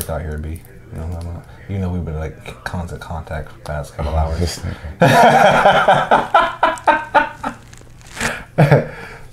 sick out here, B. You know, I'm not, you know we've been like constant contact for the past couple hours.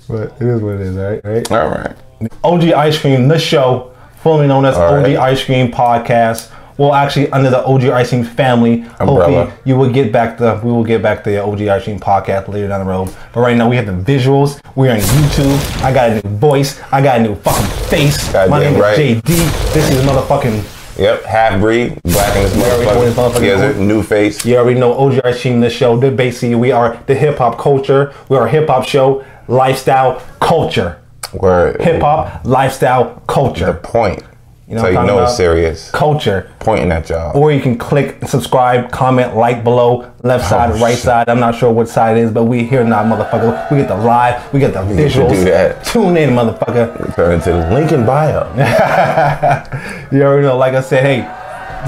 but it is what it is, right? Right. All right. OG Ice Cream, the show, formerly known as All OG right. Ice Cream Podcast. Well, actually, under the OG Cream family. Umbrella. Hopefully, you will get back the we will get back the OG Cream Podcast later down the road. But right now, we have the visuals. We're on YouTube. I got a new voice. I got a new fucking face. My Goddamn name right. is JD. This is motherfucking. Yep. Half breed, black in this motherfucker. He has a new face. You already know OG Cream, the show. The basically, we are the hip hop culture. We are a hip hop show, lifestyle culture. Where Hip hop, lifestyle culture. the point. You know so you know it's serious. Culture. Pointing at y'all. or you can click subscribe, comment, like below, left side, Oh, right shit. side. I'm not sure what side it is, but we here now, motherfucker. We get the live, we get the to visuals. do that. Tune in, motherfucker. Turn into the link in bio. You already know, like I said, hey,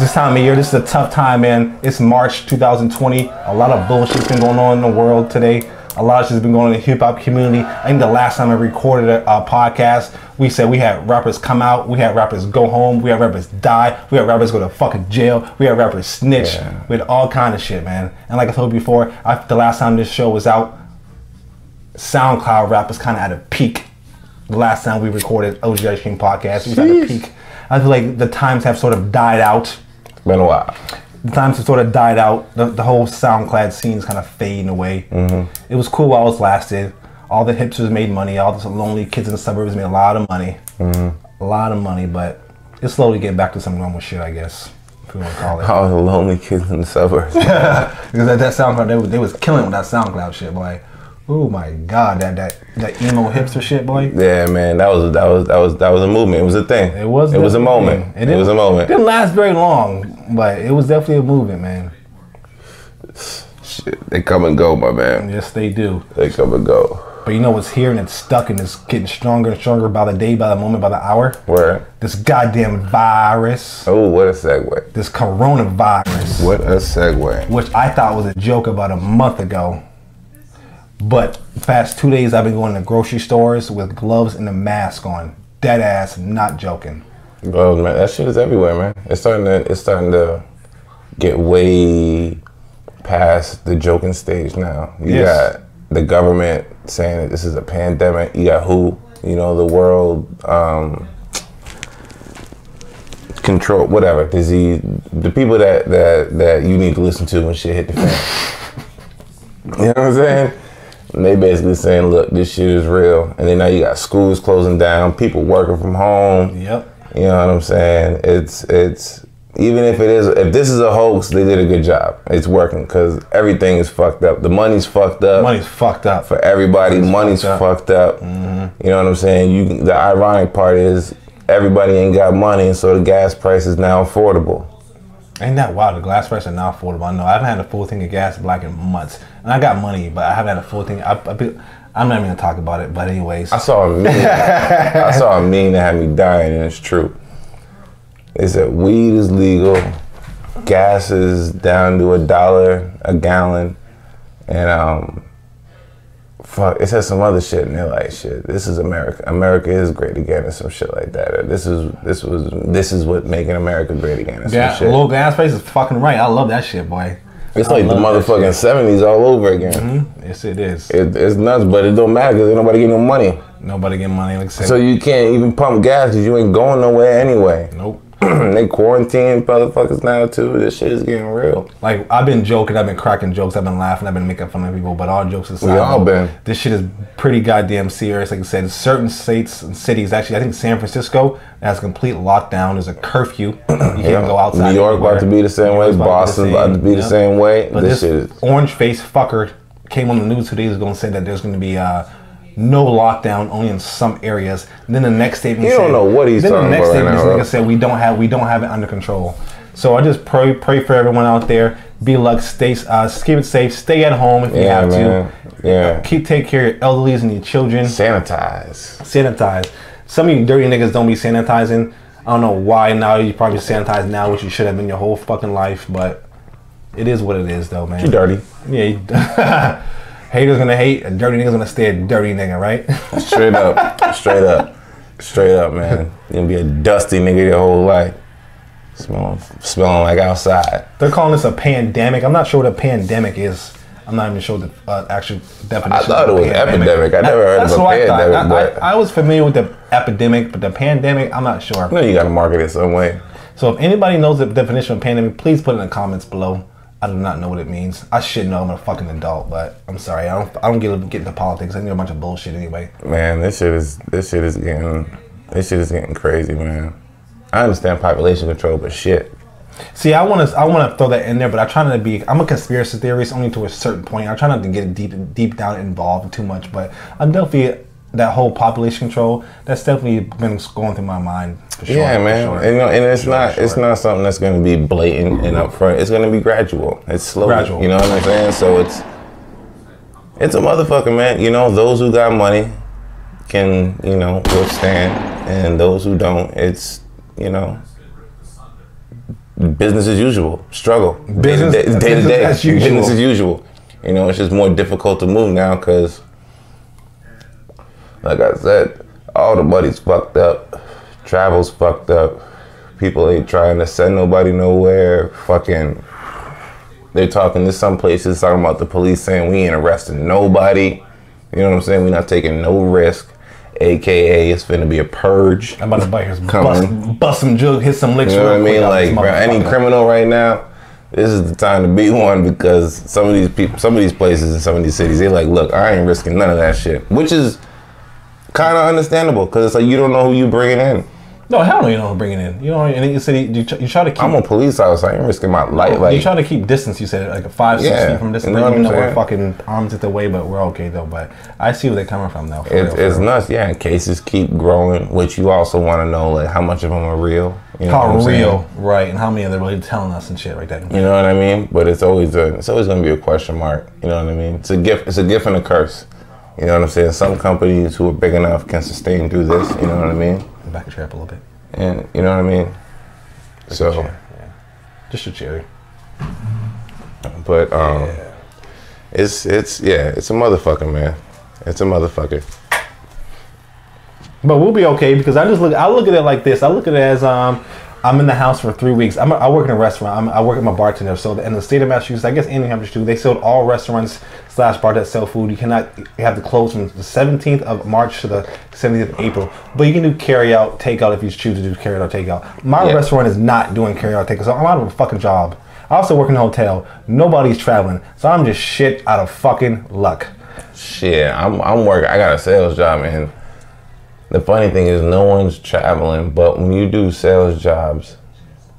this time of year, this is a tough time, man. It's March 2020. A lot of bullshit's been going on in the world today. A lot of shit's been going on in the hip hop community. I think the last time I recorded a, a podcast, we said we had rappers come out, we had rappers go home, we had rappers die, we had rappers go to fucking jail, we had rappers snitch, Yeah. we had all kind of shit, man. And like I told you before, I, the last time this show was out, SoundCloud rap was kind of at a peak. The last time we recorded OG Ice Cream podcast, it was at a peak. I feel like the times have sort of died out. Been a while. The times have sort of died out. The, the whole SoundCloud scene's kind of fading away. Mm-hmm. It was cool while it lasted. All the hipsters made money. All the lonely kids in the suburbs made a lot of money. Mm-hmm. A lot of money, but it's slowly getting back to some normal shit, I guess, if you want to call it. All the lonely kids in the suburbs. Because that, that SoundCloud, they was, they was killing with that SoundCloud shit, boy. Oh my god, that that that emo hipster shit, boy. yeah, man, that was that was that was that was a movement. It was a thing. It was. It was a moment. thing. It, was a moment. It Didn't last very long, but it was definitely a movement, man. Shit, they come and go, my man. Yes, they do. They come and go. But you know what's here and it's stuck and it's getting stronger and stronger by the day, by the moment, by the hour. Where? This goddamn virus, Oh, what a segue. this coronavirus, What a segue. which I thought was a joke about a month ago. But past two days, I've been going to grocery stores with gloves and a mask on. Dead ass, not joking. Bro, man, that shit is everywhere, man. It's starting to it's starting to get way past the joking stage now. You Yes. got the government saying that this is a pandemic. You got who, you know, the world um control whatever disease the people that that that you need to listen to when shit hit the fan. you know what I'm saying? And they basically saying, look, this shit is real. And then now you got schools closing down, people working from home. Yep. You know what I'm saying? It's it's even if it is if this is a hoax, they did a good job. It's working because everything is fucked up. The money's fucked up Money's fucked up. for everybody. Money's fucked fucked up. Mm-hmm. You know what I'm saying? You the ironic part is everybody ain't got money, and so the gas price is now affordable. Ain't that wild? The gas price are now affordable. I know. I haven't had a full thing of gas black in months, and I got money, but I haven't had a full thing. I, I, I'm not even gonna talk about it. But anyways, I saw a meme. I saw a meme that had me dying, and it's true. They said weed is legal, gas is down to a dollar a gallon, and um, fuck, it says some other shit, and they're like, shit, this is America. America is great again, and some shit like that. Or this is this was this is what making America great again, and yeah, low gas price is fucking right. I love that shit, boy. It's I like the motherfucking seventies all over again. shit. Yes, it is. It, it's nuts, but it don't matter because nobody get no money. Nobody get money. Like I said, So you can't even pump gas because you ain't going nowhere anyway. nope. they quarantine motherfuckers now too. This shit is getting real. Like I've been joking, I've been cracking jokes, I've been laughing, I've been making fun of people, but all jokes aside, We all been. This shit is pretty goddamn serious. Like I said, certain states and cities, actually, I think San Francisco has complete lockdown. There's a curfew. You can't go outside. New York anywhere. about to be the same way. Boston about to be the Yep. same way. But this, this, shit is orange face fucker came on the news two days ago and said that there's going to be uh, no lockdown, only in some areas. And then the next statement, You said, don't know what he's then talking the next about right statement, now, this bro. nigga said we don't have we don't have it under control. So I just pray pray for everyone out there. Be luck, stay uh, keep it safe, stay at home if you have man. to. Yeah. Keep take care of your elderlies and your children. Sanitize. Sanitize. Some of you dirty niggas don't be sanitizing. I don't know why now you probably sanitize now, which you should have been your whole fucking life, but it is what it is though, man. You dirty. Yeah. You, haters gonna hate. A dirty nigga's gonna stay a dirty nigga, right? Straight up. Straight up. Straight up, man. You're gonna be a dusty nigga your whole life. Smelling, smelling like outside. They're calling this a pandemic. I'm not sure what a pandemic is. I'm not even sure the uh, actual definition. I thought of it was pandemic. epidemic. I never heard That's of a pandemic, I, but I, I was familiar with the epidemic, but the pandemic, I'm not sure. Know you gotta market it some way. So if anybody knows the definition of pandemic, please put it in the comments below. I do not know what it means. I should know. I'm a fucking adult, but I'm sorry. I don't. I don't get get into politics. I need a bunch of bullshit anyway. Man, this shit is this shit is getting this shit is getting crazy, man. I understand population control, but shit. See, I want to I want to throw that in there, but I try not to be. I'm a conspiracy theorist only to a certain point. I try not to get deep deep down involved too much, but I'm definitely that whole population control. That's definitely been going through my mind. For sure, Yeah, man, sure. and, you know, and it's For not sure. it's not something that's going to be blatant and upfront. It's going to be gradual. It's slow. Gradual. You know what I'm saying? So it's it's a motherfucker, man. You know, those who got money can you know withstand, and those who don't, it's you know business as usual. Struggle. Business- day, day to day. as usual. Business as usual. You know, it's just more difficult to move now because, like I said, all the money's fucked up. Travel's fucked up. People ain't trying to send nobody nowhere. Fucking, they're talking to some places talking about the police saying we ain't arresting nobody. You know what I'm saying? We're not taking no risk. AKA, it's finna be a purge. I'm about to bite his bust, bust some jug, hit some licks. You know what I mean? Like, bro, any criminal right now, this is the time to be one because some of these people, some of these places in some of these cities, they're like, look, I ain't risking none of that shit, which is kind of understandable because it's like you don't know who you bringing in. No, hell no, you know bringing in. You know, and you said you, try- you try to keep. I'm a police officer. I ain't risking my life. Like you try to keep distance. You said like a five, six Yeah, feet from distance. you know I'm though we're fucking arms at the way, but we're okay though. But I see where they're coming from though. real, it's nuts. Yeah, and cases keep growing, which you also want to know, like, how much of them are real. You know what How I'm saying? real, right? And how many are they really telling us and shit like that? You know what I mean? But it's always a, it's always gonna be a question mark. You know what I mean? It's a gift. It's a gift and a curse. You know what I'm saying? Some companies who are big enough can sustain through this. You know what I mean? Back a chair up a little bit. And you know what I mean? So, Chair, yeah. Just a chair. but um, it's it's yeah, it's a motherfucker, man. It's a motherfucker. But we'll be okay because I just look. I look at it like this. I look at it as um, I'm in the house for three weeks. I'm a, I work in a restaurant. I'm, I work at a bartender. So in the state of Massachusetts, I guess in New Hampshire too, they sold all restaurants slash bar that sell food. You cannot you have to close from the 17th of March to the 17th of April. But you can do carry out, takeout if you choose to do carry out, takeout. My Yeah. restaurant is not doing carry out, takeout. So I'm out of a fucking job. I also work in a hotel. Nobody's traveling, so I'm just shit out of fucking luck. Shit, I'm I'm working. I got a sales job, and the funny thing is, no one's traveling. But when you do sales jobs,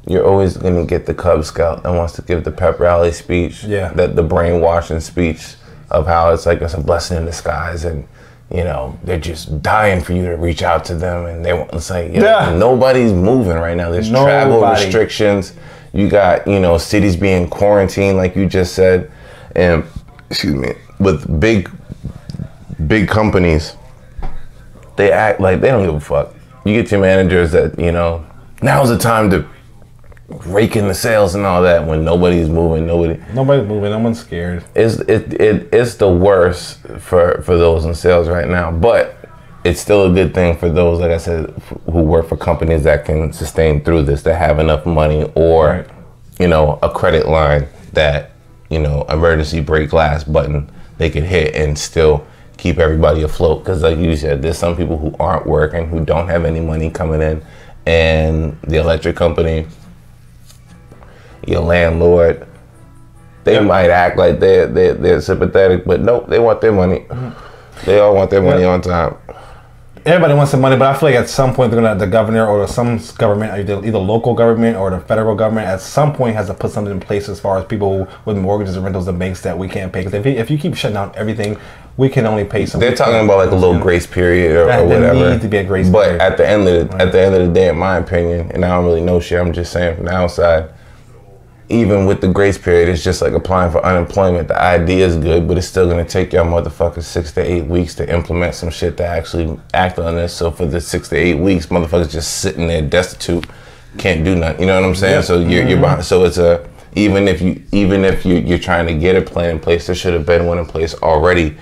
you're always gonna get the Cub Scout that wants to give the pep rally speech, Yeah. that the brainwashing speech of how it's like it's a blessing in disguise, and you know they're just dying for you to reach out to them, and they want it's like you know, Yeah. nobody's moving right now. There's travel restrictions. You got you know cities being quarantined, like you just said, and excuse me, with big big companies, they act like they don't give a fuck. You get your managers that, you know, now's the time to rake in the sales and all that when nobody's moving, nobody Nobody's moving. No one's scared. it's it, it it's the worst for for those in sales right now. But it's still a good thing for those, like I said, who work for companies that can sustain through this, that have enough money or, Right. you know, a credit line that, you know, emergency break glass button they could hit and still keep everybody afloat. Because, like you said, there's some people who aren't working, who don't have any money coming in, and the electric company, your landlord, they might act like they're, they're they're sympathetic, but nope, they want their money. Mm-hmm. They all want their money Yeah. on time. Everybody wants the money, but I feel like at some point they're gonna the governor or some government, either either local government or the federal government, at some point has to put something in place as far as people with mortgages and rentals and banks that we can't pay. Because if you, if you keep shutting down everything, we can only pay some. They're talking about like a little grace period or, or whatever. needs to be a grace but period. at the end of the, at the end of the day, in my opinion, and I don't really know shit. I'm just saying from the outside. Even with the grace period, it's just like applying for unemployment. The idea is good, but it's still gonna take y'all motherfuckers six to eight weeks to implement some shit to actually act on this. So for the six to eight weeks, motherfuckers just sitting there destitute, can't do nothing. You know what I'm saying? Yeah. So you're, you're mm-hmm. behind, so it's a even if you even if you you're trying to get a plan in place, there should have been one in place already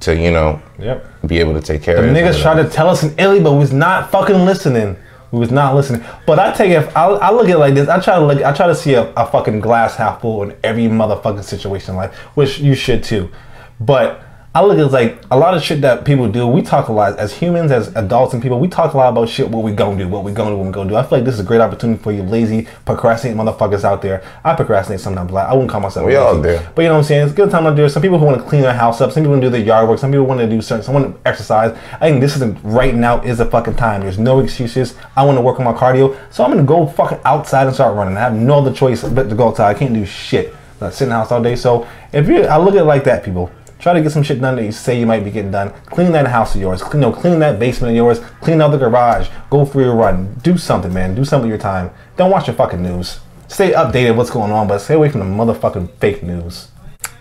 to you know Yep. be able to take care The of. The niggas tried to tell us in Italy, but was not fucking listening. We was not listening. But I take it. I, I look at it like this. I try to look. I try to see a, a fucking glass half full in every motherfucking situation in life, which you should too. But I look at it like a lot of shit that people do. We talk a lot as humans, as adults and people. We talk a lot about shit. What we gonna do? What we gonna do? What we gonna do? I feel like this is a great opportunity for you lazy, procrastinating motherfuckers out there. I procrastinate sometimes. Like I wouldn't call myself. We lazy. all do. But you know what I'm saying? It's a good time out there. Some people who want to clean their house up. Some people want to do their yard work. Some people want to do certain. Some want to exercise. I think this is right now is a fucking time. There's no excuses. I want to work on my cardio, so I'm gonna go fucking outside and start running. I have no other choice but to go outside. I can't do shit. I sit in the house all day. So if you, I look at it like that, people. Try to get some shit done that you say you might be getting done. Clean that house of yours. Clean, no, clean that basement of yours. Clean out the garage. Go for your run. Do something, man. Do something with your time. Don't watch your fucking news. Stay updated what's going on, but stay away from the motherfucking fake news.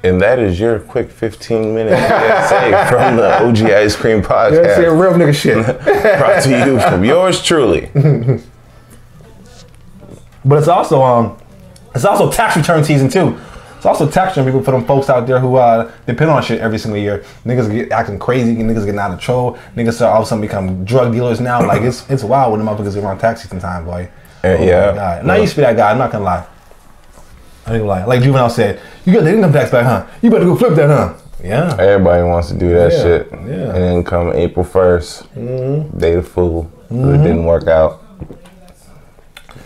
And that is your quick 15 minute PSA from the OG Ice Cream That's Podcast. it, real nigga shit. Brought to you from yours truly. but it's also um, it's also tax return season too. It's also tax people for them folks out there who uh depend on shit every single year. Niggas get acting crazy, niggas getting out of control. Niggas start all of a sudden become drug dealers now. Like it's it's wild when the motherfuckers get around tax season time, boy. Uh, Oh yeah. And I used to be that guy. I'm not gonna lie. I ain't gonna lie. Like Juvenile said, you got the income tax back, huh? You better go flip that, huh? Yeah. Everybody wants to do that Yeah, shit. yeah. Mm-hmm. And then come April 1st, day the fool. It didn't work out.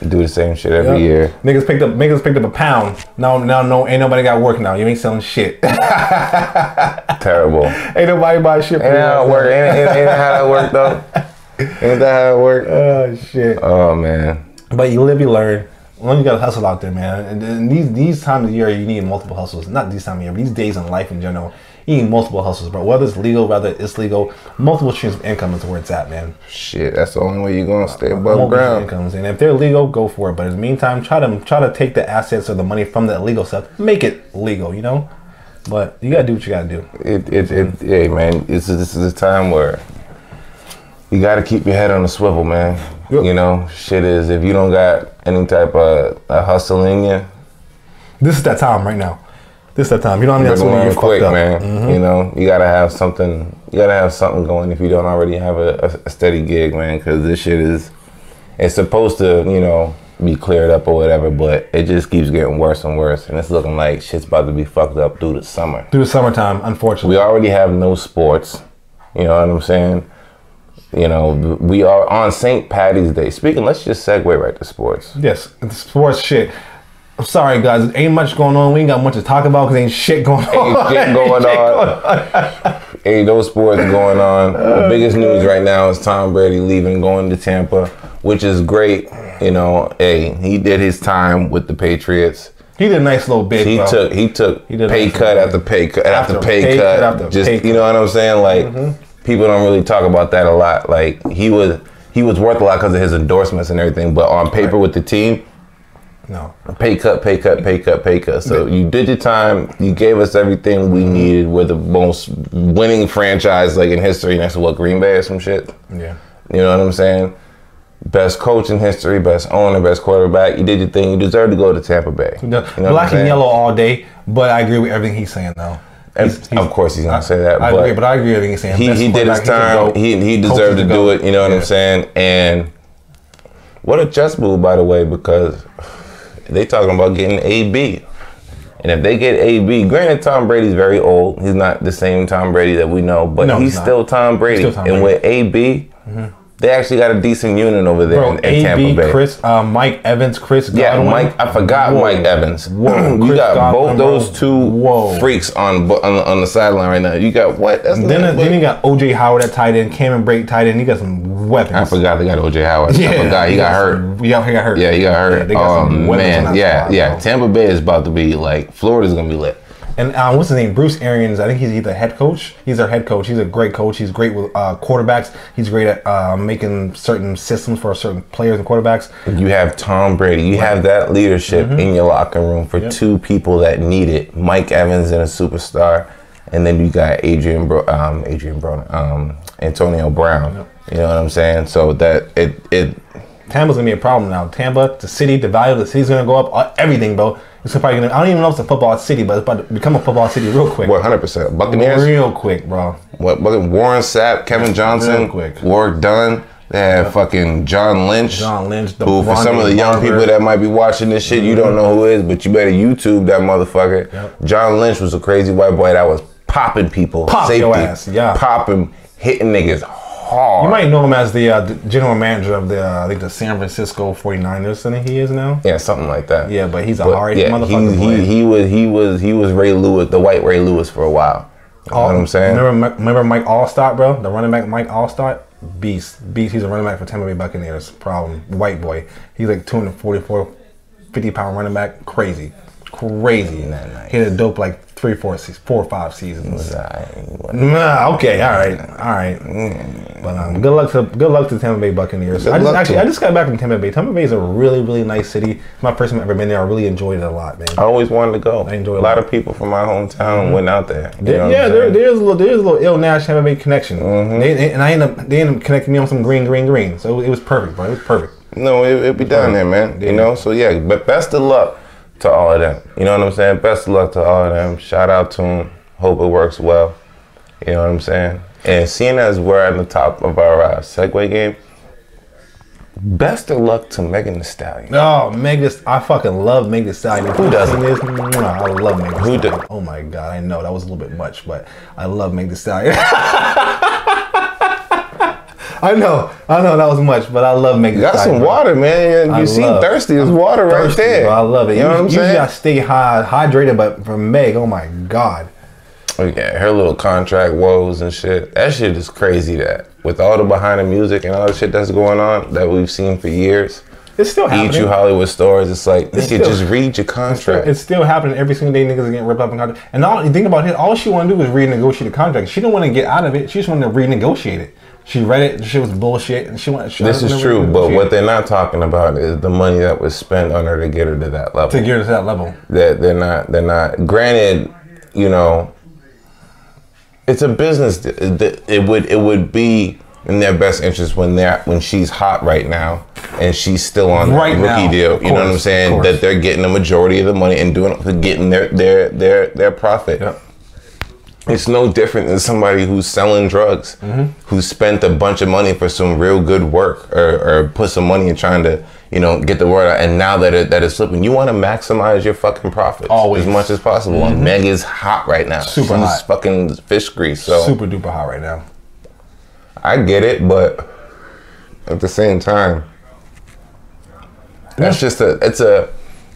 Do the same shit every Yeah. year. Niggas picked up niggas picked up a pound. Now now no ain't nobody got work now. You ain't selling shit. Terrible. ain't nobody buy shit for Ain't how it work? Ain't, ain't, ain't that how that work though? Ain't that how it work? Oh shit. Oh man. But you live, you learn. Well, you gotta hustle out there, man. And, and these these times of year, you need multiple hustles. Not these times of year, but these days in life in general, you need multiple hustles, bro. Whether it's legal, whether it's legal, multiple streams of income is where it's at, man. Shit, that's the only way you're gonna stay uh, above Multiple ground. incomes, and if they're legal, go for it. But in the meantime, try to try to take the assets or the money from the illegal stuff, make it legal, you know. But you gotta do what you gotta do. It, it, it, hey man, it's, this is a time where you got to keep your head on the swivel, man. Yep. You know, shit is if you don't got any type of a hustle in you, This is that time right now. This is that time. You don't you're have you're learn fucked quick, up. Mm-hmm. man. You know, you gotta have something. You gotta have something going if you don't already have a, a, steady gig, man. Because this shit is, it's supposed to, you know, be cleared up or whatever, but it just keeps getting worse and worse, and it's looking like shit's about to be fucked up through the summer. Through the summertime, unfortunately. we already have no sports. You know what I'm saying? You know, we are on St. Patty's Day. Speaking, let's just segue right to sports. Yes, sports shit. I'm sorry, guys. Ain't much going on. We ain't got much to talk about because ain't shit going on. Ain't shit going on. Ain't no sports going on. The biggest news right now is Tom Brady leaving, going to Tampa, which is great. You know, hey, he did his time with the Patriots. He did a nice little bit. He bro. took he took He did pay nice cut after pay cut after, After pay, pay cut. cut after just pay Mm-hmm. you know what I'm saying? Like people don't really talk about that a lot. Like he was he was worth a lot because of his endorsements and everything, but on paper with the team, No. pay cut, pay cut, pay cut, pay cut. So you did your time. You gave us everything we needed. We're the most winning franchise like in history next to what Green Bay or some shit. Yeah. You know what I'm saying? Best coach in history, best owner, best quarterback. You did your thing. You deserve to go to Tampa Bay. You know black and yellow all day, but I agree with everything he's saying though. He's- he's- of course, he's gonna say that. I but agree, but I agree with everything he's saying. he, he did his time. He he deserved to do it. You know what Yeah. I'm saying? And what a chess move, by the way, because they talking about getting AB. And if they get AB, granted Tom Brady's very old. He's not the same Tom Brady that we know, but No, he's, he's still Tom Brady. Still Tom and Brady. with AB, mm-hmm. They actually got a decent unit over there Bro, in, in Tampa Bay. Chris, uh, Mike Evans, Chris. Yeah, Mike. I forgot Whoa. Mike Evans. Whoa, you got Godwin, both those two Whoa. freaks on, on the- on the sideline right now. You got what? That's Then, not- then you got OJ Howard at tight end, Cameron Brate tight end. You got some weapons. I forgot they got OJ Howard. I forgot he got hurt. some- Yeah, he got hurt. Yeah, he got hurt. they got some man, yeah, yeah. bro. Tampa Bay is about to be like Florida's gonna be lit. And um, what's his name? Bruce Arians. I think he's the head coach. He's their head coach. He's a great coach. He's great with uh, quarterbacks. He's great at uh, making certain systems for certain players and quarterbacks. You have Tom Brady. You have that leadership Mm-hmm. in your locker room for two people that need it: Mike Evans and a superstar, and then you got Adrian, Bro- um, Adrian Brown, um, Antonio Brown. You know what I'm saying? So that it it Tampa's gonna be a problem now. Tampa, the city, the value of the city's gonna go up. uh, Everything, bro. It's probably gonna. I don't even know if it's a football city, but it's about to become a football city real quick. One hundred percent. Buccaneers. Real quick, bro. What? Warren Sapp, Kevin Johnson, Real quick. Warrick Dunn. They had fucking John Lynch. John Lynch, the Who, for some of the young Barber. people that might be watching this shit, you don't know who is, but you better YouTube that motherfucker. Yep. John Lynch was a crazy white boy that was popping people. Pop safety, ass, yeah. Popping, hitting niggas hard. You might know him as the, uh, the general manager of the uh, I think the San Francisco 49ers. I think he is now. yeah, something like that. Yeah, but he's a But, hard yeah, motherfucker. he, he, he was he was he was Ray Lewis, the white Ray Lewis for a while. You know what I'm saying? Remember, remember Mike Alstott, bro? The running back Mike Alstott? Beast. Beast. He's a running back for Tampa Bay Buccaneers. Problem. White boy. He's like 244, 50 pound running back. Crazy. Crazy. Not nice. He had a dope like three, four, six, four or five seasons. Nah, okay, all right, all right. But um, good luck to good luck to Tampa Bay Buccaneers. I just actually I just got back from Tampa Bay. Tampa Bay is a really really nice city. My first time I've ever been there. I really enjoyed it a lot, man. I always wanted to go. I enjoyed a it. lot of people from my hometown went out there. There- yeah, there, there's a little, there's a little ill Nash Tampa Bay connection. Mm-hmm. They, they- and I ended up, they ended up connecting me on some green, green, green. So it was perfect, bro. It was perfect. No, it, it'll be down there, man. You know, so yeah, but best of luck to all of them. You know what I'm saying? Best of luck to all of them. Shout out to them. Hope it works well. You know what I'm saying? And seeing as we're at the top of our uh, segue game, best of luck to Megan Thee Stallion. Oh, Meg Thee- I fucking love Meg Thee Stallion. Who doesn't? This, I love Meg Thee Who Stallion. do- Oh my god, I know that was a little bit much, but I love Megan Thee Stallion. I know, I know that was much, but I love Meg Thee Got some bro. water, man. You I see, love- thirsty is water right there. bro. I love it. You know what I'm Usually I saying? stay high, hydrated, but for Meg, oh my god. Oh, yeah, her little contract woes and shit. That shit is crazy. That with all the behind the music and all the shit that's going on that we've seen for years. It's still Eat happening. you Hollywood stores. It's like It's still- just read your contract. It's still happening every single day. Niggas are getting ripped up in contract. And all you think about it, all she want to do is renegotiate the contract. She didn't want to get out of it. She just wanted to renegotiate it. She read it. Shit was bullshit, and she want. She this is true, but what they're not talking about is the money that was spent on her to get her to that level. to get her to that level. that they're not they're not granted you know it's a business it would it would be in their best interest when they're when she's hot right now and she's still on the Right rookie now, deal you know what i'm saying that they're getting the majority of the money and doing getting their their their their profit Yep. it's no different than somebody who's selling drugs, Mm-hmm. who spent a bunch of money for some real good work, or, or put some money in trying to, you know, get the word out. And now that it, that it's slipping, you want to maximize your fucking profits Always. Mm-hmm. as much as possible. And Meg is hot right now. Super She's hot. fucking fish grease. So Super duper hot right now. I get it, but at the same time, that's just a it's a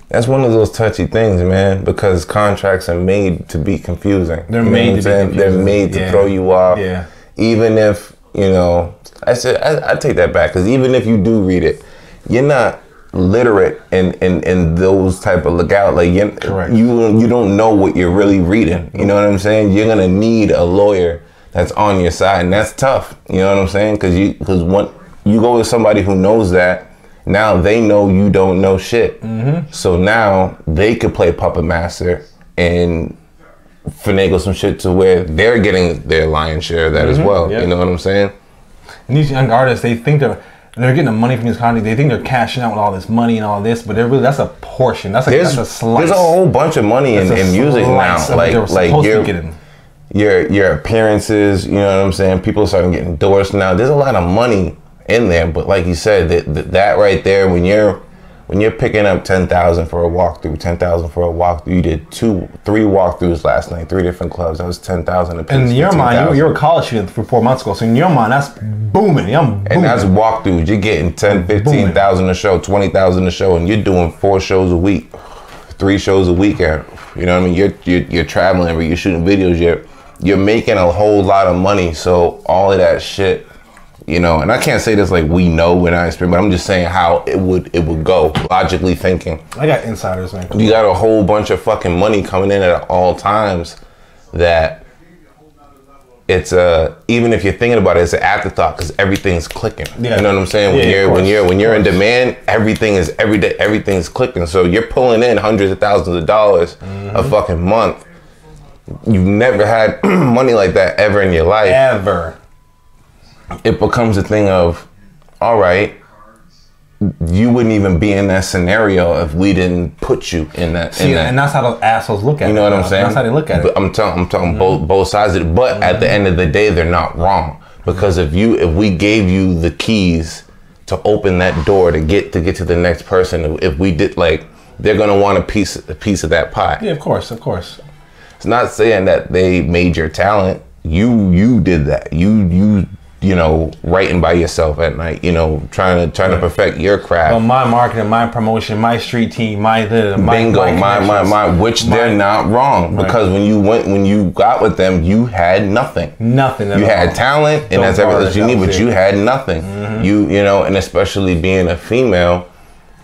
that's one of those touchy things, man, because contracts are made to be confusing. They're You made to be saying? They're made to Yeah. throw you off. Yeah. Even if, you know, I said I, I take that back because even if you do read it, you're not literate in, in, in those type of legal like you you you don't know what you're really reading. You know what I'm saying? You're gonna need a lawyer that's on your side, and that's tough. You know what I'm saying? Because you because when you go with somebody who knows that, now they know you don't know shit. Mm-hmm. So now they could play puppet master and finagle some shit to where they're getting their lion's share of that as well. Mm-hmm. You know what I'm saying? And these young artists, they think they're they're getting the money from these contracts. They think they're cashing out with all this money and all this, but they're really that's a portion. That's a There's, that's a slice. there's a whole bunch of money in, in music now. Like like you're, getting. Your your appearances, you know what I'm saying? People are starting to get endorsed now. There's a lot of money in there, but like you said, that that, that right there, when you're when you're picking up ten thousand for a walkthrough, ten thousand for a walkthrough, you did two, three walkthroughs last night, three different clubs. That was ten thousand a piece. In your mind, you, 15,000. you're a college student for four months ago, so in your mind, that's booming. I'm booming. and that's walkthroughs. You're getting 10, 15,000 a show, 20,000 a show, and you're doing four shows a week, three shows a weekend. You know what I mean? You're, you're, you're traveling, you're shooting videos, you're, you're making a whole lot of money. So all of that shit, you know, and I can't say this like we know when I experience, but I'm just saying how it would it would go, logically thinking. I got insiders, man. You got a whole bunch of fucking money coming in at all times that it's a even if you're thinking about it, it's an afterthought because everything's clicking. Yeah. You know what I'm saying? When Yeah, you're when you're when you're in demand, everything is every day everything's clicking. So you're pulling in hundreds of thousands of dollars Mm-hmm. a fucking month. You've never had money like that ever in your life Ever. it becomes a thing of, all right, you wouldn't even be in that scenario if we didn't put you in that. See, in that. and that's how those assholes look at it. You know what I'm saying? That's how they look at But it. I'm telling, I'm talking mm-hmm. both both sides of it. But at the mm-hmm. end of the day, they're not wrong because if you if we gave you the keys to open that door to get to get to the next person, if we did like, they're gonna want a piece a piece of that pie. Yeah, of course, of course. It's not saying that they made your talent. You you did that. You you you know writing by yourself at night. You know trying to trying to perfect your craft. But my marketing, my promotion, my street team, my my Bingo, my, my, my, which they're not wrong because when you went, when you got with them, you had nothing. Nothing at You all. had talent, and that's everything that you need, but you had nothing. Mm-hmm. You, you know, and especially being a female,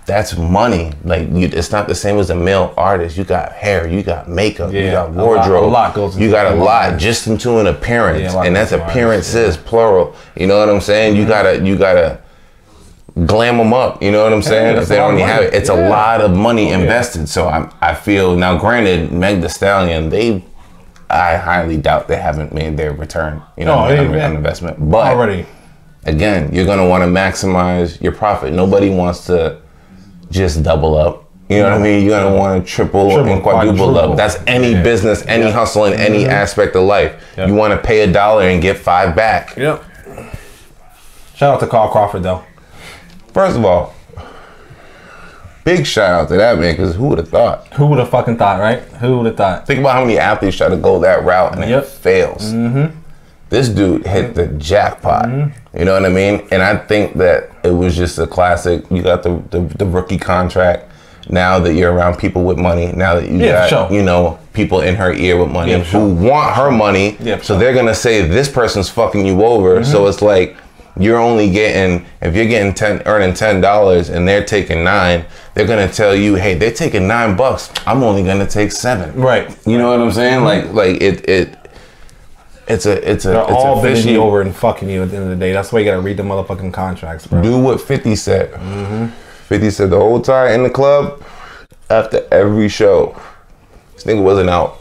that's money. Like, you, it's not the same as a male artist. You got hair, you got makeup, yeah, you Yeah, got a lot- wardrobe. a lot goes You got a lot just into an appearance, Yeah, and that's appearances plural. You know what I'm saying? You gotta, you gotta glam them up. You know what I'm saying? if they don't have it, it's a lot of money invested. So I, I feel now. Granted, Meg Thee Stallion, they, I highly doubt they haven't made their return. You know, No, on, they- on investment. But already. again, you're gonna want to maximize your profit. Nobody wants to just double up. You know what I mean? You're gonna want to triple, Triple, and quadruple quadruple. up. That's any Yeah. business, any Yeah. hustle in any aspect of life. You want to pay a dollar and get five back. Yep. Shout out to Carl Crawford though. First of all, big shout out to that man because who would have thought? Who would have fucking thought, right? Who would have thought? Think about how many athletes try to go that route and Yep. it fails. Mm-hmm. This dude hit the jackpot. Mm-hmm. You know what I mean? And I think that it was just a classic. You got the, the, the rookie contract. Now that you're around people with money, now that you Yeah, got sure. you know people in her ear with money Yeah, who want her money, Yeah, so sure. they're gonna say this person's fucking you over. So it's like you're only getting if you're getting ten earning ten dollars and they're taking nine, they're gonna tell you, hey, they're taking nine bucks. I'm only gonna take seven. Right. You know what I'm saying? Like like it it it's a it's a They're it's all a fishy. over and fucking you at the end of the day. That's why you gotta read the motherfucking contracts, bro. Do what 50 said. Mm-hmm. 50 said the whole time in the club, after every show, this nigga wasn't out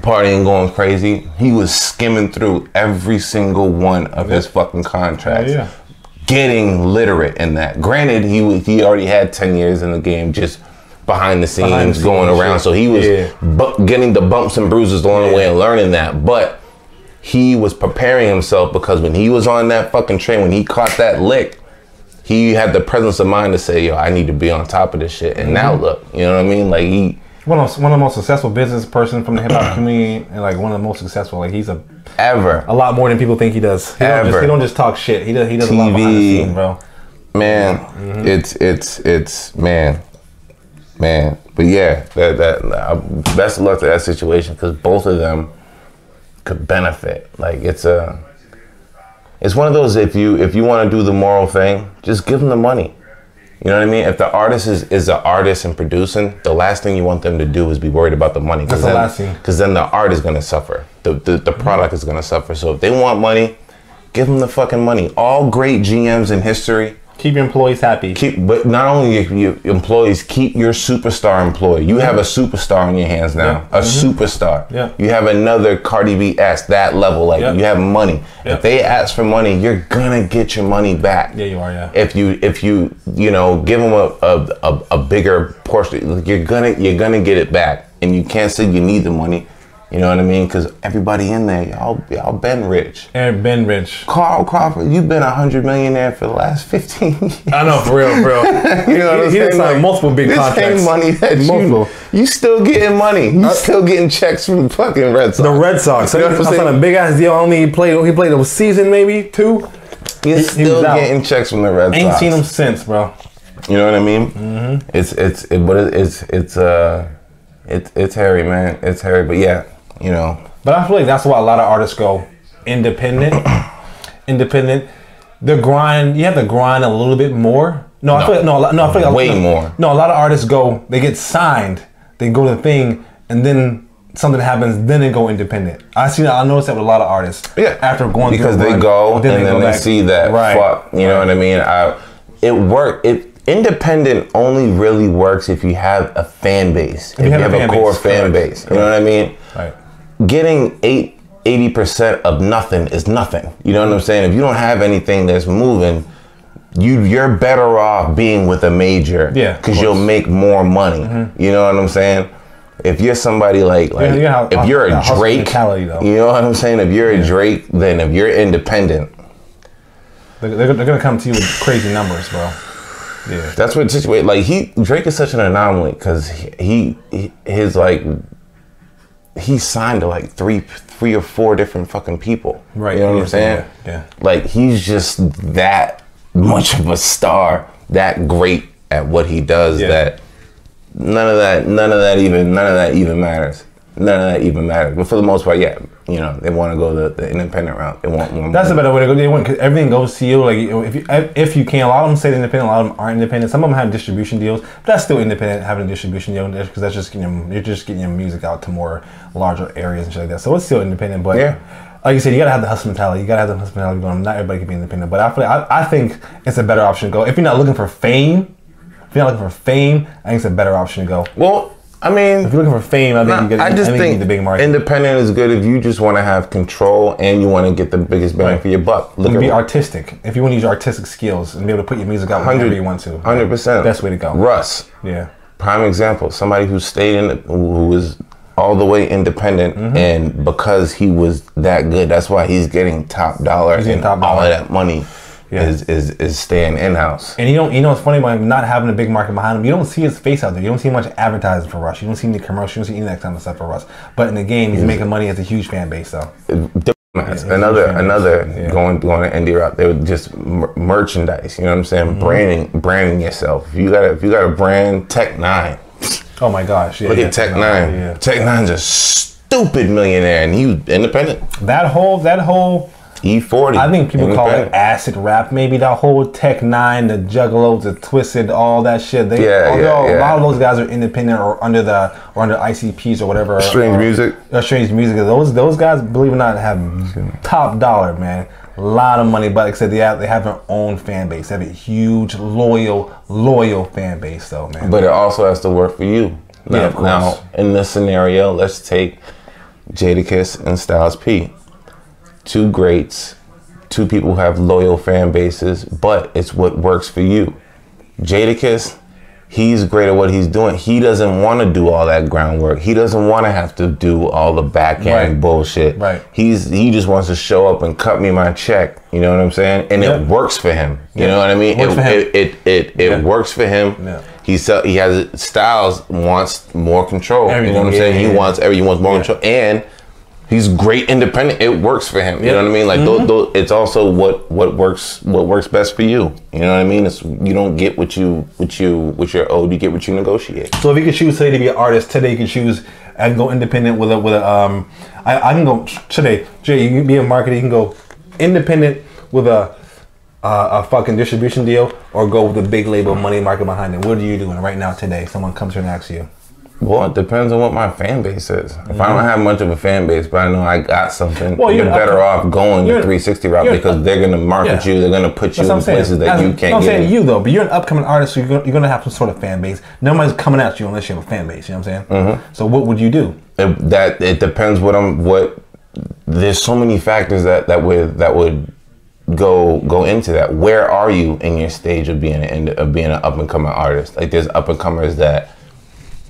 partying, going crazy. He was skimming through every single one of his fucking contracts. Yeah, yeah. Getting literate in that. Granted, he he already had 10 years in the game just behind the scenes, Behind the going scenes, around. yeah. So he was Yeah. bu- getting the bumps and bruises along the way and learning that. But he was preparing himself because when he was on that fucking train, when he caught that lick, he had the presence of mind to say, "Yo, I need to be on top of this shit." And now Mm-hmm. look, you know what I mean? Like he One of one of the most successful business person from the hip hop community, and like one of the most successful. Like he's a ever, a lot more than people think he does. He don't just, Ever. he don't just talk shit. He does he does a lot behind the TV. scenes, bro. man. Mm-hmm. It's it's it's man, man. But yeah, that that uh, best of luck to that situation because both of them could benefit. Like it's a, it's one of those if you if you want to do the moral thing, just give them the money. You know what I mean? If the artist is, is an artist and producing, the last thing you want them to do is be worried about the money. That's the then, last thing. Because then the art is going to suffer. The, the, the product is going to suffer. So if they want money, give them the fucking money. All great GMs in history Keep your employees happy. keep but not only your, your employees keep your superstar employee you have a superstar in your hands now Yeah. a mm-hmm. superstar Yeah. you have another cardi b s that level like Yeah. you have money Yeah. if they ask for money you're gonna get your money back Yeah, you are, yeah. if you if you you know give them a a, a, a bigger portion you're gonna you're gonna get it back and you can't say you need the money you know what i mean because everybody in there y'all y'all been rich And Ben Rich. Carl Crawford, you've been a hundred millionaire for the last fifteen years. I know for real, bro. You know what I'm he, he saying? Like, multiple big this contracts. ain't money that Multiple. you you still getting money. You still getting checks from the fucking Red Sox. The Red Sox. You know what I'm saying? a big ass deal. Only he played. He played a season, maybe two. You're he still out. getting checks from the Red Ain't Sox. Ain't seen him since, bro. You know what I mean? Mm-hmm. It's it's it, but it, it's it's uh it's it's hairy, man. It's hairy, but yeah, you know. But I feel like that's why a lot of artists go independent. independent. The grind. You have to grind a little bit more. No, I feel like, no, a lot- no, I feel like Way no, more. No, a lot of artists go. They get signed. They go to the thing, and then something happens. Then they go independent. I see. that. I noticed that with a lot of artists. Yeah, After going because a they run, go and then go they back. see that Right. fuck. You know what I mean? I, it work. It independent only really works if you have a fan base. If, you have, a, fan core base, fan base. You know what I mean? Right. Getting eight. 80% of nothing is nothing. You know what I'm saying? If you don't have anything that's moving, you you're better off being with a major. Yeah, because you'll make more money. Mm-hmm. You know what I'm saying? If you're somebody like like you know if you're a Drake, you know what I'm saying? If you're a Drake, then if you're independent, They're, they're, they're gonna come to you with crazy numbers, bro. Yeah. That's what situation like he Drake is such an anomaly because he, he his like he signed to like three three or four different fucking people. Right, You know what yeah, I'm saying? yeah, yeah. Like he's just that much of a star, that great at what he does Yeah. that none of that none of that even none of that even matters. None of that even matters. But for the most part, yeah, you know, they want to go the, the independent route. They want more That's a better way to go. They want, cause everything goes to you. Like if you if you can, a lot of them say independent. A lot of them aren't independent. Some of them have distribution deals. But that's still independent having a distribution deal because that's just getting your, you're just getting your music out to more larger areas and shit like that. So it's still independent. But Yeah. like you said, you gotta have the hustle mentality. You gotta have the hustle mentality going. Not everybody can be independent. But I feel I, I think it's a better option to go if you're not looking for fame. If you're not looking for fame, I think it's a better option to go. Well, I mean, if you're looking for fame, I think Nah, you get. I just you think need the big market. independent is good if you just want to have control and you want to get the biggest bang Right. for your buck. Look You can be artistic. If you want to use your artistic skills and be able to put your music out whenever you want to. Hundred percent. Best way to go. Russ, Yeah. prime example. Somebody who stayed in, who was all the way independent, Mm-hmm. and because he was that good, that's why he's getting top dollar. He's getting and top all of that money Yeah. is is is staying in house. And you don't, you know, it's funny by not having a big market behind him. You don't see his face out there. You don't see much advertising for Russ. You don't see any commercials. You don't see any of that kind of stuff for Russ. But in the game, he's making money as a huge fan base, though. Diplomats. Yeah, another another. Yeah. going going to indie route. They would just mer- merchandise. You know what I'm saying? Mm-hmm. Branding branding yourself. If you got if you got a brand, Tech Nine. Oh my gosh! Yeah, Look yeah, at Tech no, Nine. Yeah. Tech N9ne's a stupid millionaire, and he was independent. That whole, that whole. E40. I think people call it acid rap. Maybe that whole Tech N9ne, the Juggalos, the Twiztid, all that shit. They, Yeah, although yeah, a lot of those guys are independent or under the or under ICPs or whatever. Strange or- music. Uh, strange music. Those those guys, believe it or not, have top dollar, man. A lot of money, but like I said, they have they have their own fan base. They have a huge, loyal, loyal fan base, though, man. But it also has to work for you. Now, Yeah, of course. now in this scenario, let's take Jadakiss and Styles P. Two greats, two people who have loyal fan bases, but it's what works for you. Jadakiss, he's great at what he's doing. He doesn't want to do all that groundwork. He doesn't want to have to do all the back end Right. bullshit. Right. He's he just wants to show up and cut me my check. You know what I'm saying? And Yeah. it works for him. You Yeah. know what I mean? Works it, for him. it it it, it Yeah. works for him. Yeah. He sell, he has Styles wants more control. You know what I'm saying? he wants every he wants more control, and he's great independent. It works for him. You Yeah. Mm-hmm. know what I mean? Like those, those, it's also what what works what works best for you. You know what I mean? It's you don't get what you what you what you're owed. You get what you negotiate. So if you could choose today to be an artist, today you can choose and go independent with a with a um. I, I can go today. Jay, you can be a marketer. You can go independent with a uh, a fucking distribution deal, or go with the big label money market behind it. What are you doing right now today? Someone comes here and asks you. Well, it depends on what my fan base is. If I don't have much of a fan base, but I know I got something, Mm-hmm. Well, you're, you're- better off going the you're- 360 route because they're gonna market yeah. you. They're gonna put you in places that That's- you can't I'm saying in. you though, but you're an upcoming artist, so you're gonna, you're gonna have some sort of fan base. Nobody's coming at you unless you have a fan base. You know what I'm saying? Mm-hmm. So what would you do? it, that it depends what I'm what there's so many factors that that would that would go go into that where are you in your stage of being an of being an up and coming artist like there's up and comers that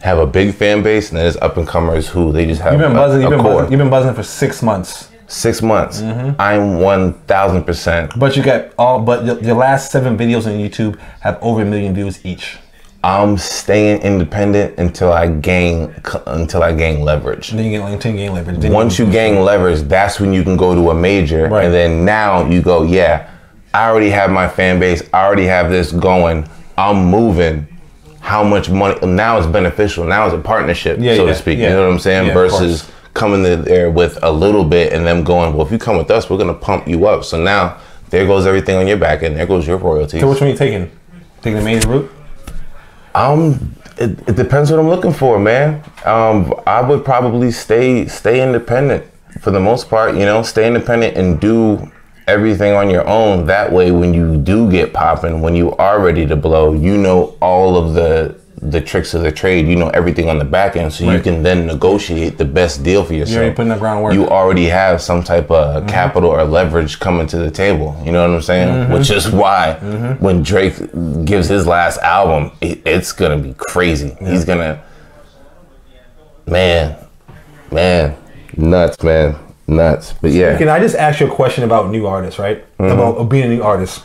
have a big fan base and then there's up and comers who they just have You've been a, buzzing. a You've been buzzing, you've been buzzing for six months. six months Mm-hmm. i'm 1000 percent But you got all, but your, your last seven videos on YouTube have over a million views each. i'm staying independent until i gain until i gain leverage Then you get like ten game leverage. Then Once you gain leverage, that's when you can go to a major. Right. And then now you go, yeah, I already have my fan base. I already have this going. I'm moving. How much money? Now it's beneficial. Now it's a partnership, Yeah, so yeah, to speak. yeah. You know what I'm saying? Versus coming in there with a little bit and them going, well, if you come with us, we're going to pump you up. So now there goes everything on your back and there goes your royalties. So which one are you taking? Taking the main route? Um, it, it depends what I'm looking for, man. Um, I would probably stay stay independent for the most part. You know, stay independent and do everything on your own. That way, when you do get popping, when you are ready to blow, you know all of the the tricks of the trade. You know everything on the back end, so you can then negotiate the best deal for yourself. You're already put in the groundwork. You already have some type Mm-hmm. of capital or leverage coming to the table. You know what I'm saying? Mm-hmm. Which is why when Drake gives his last album, it, it's gonna be crazy. He's gonna, man, man, nuts, man, nuts. But yeah, Can I just ask you a question about new artists, right? About being a new artist.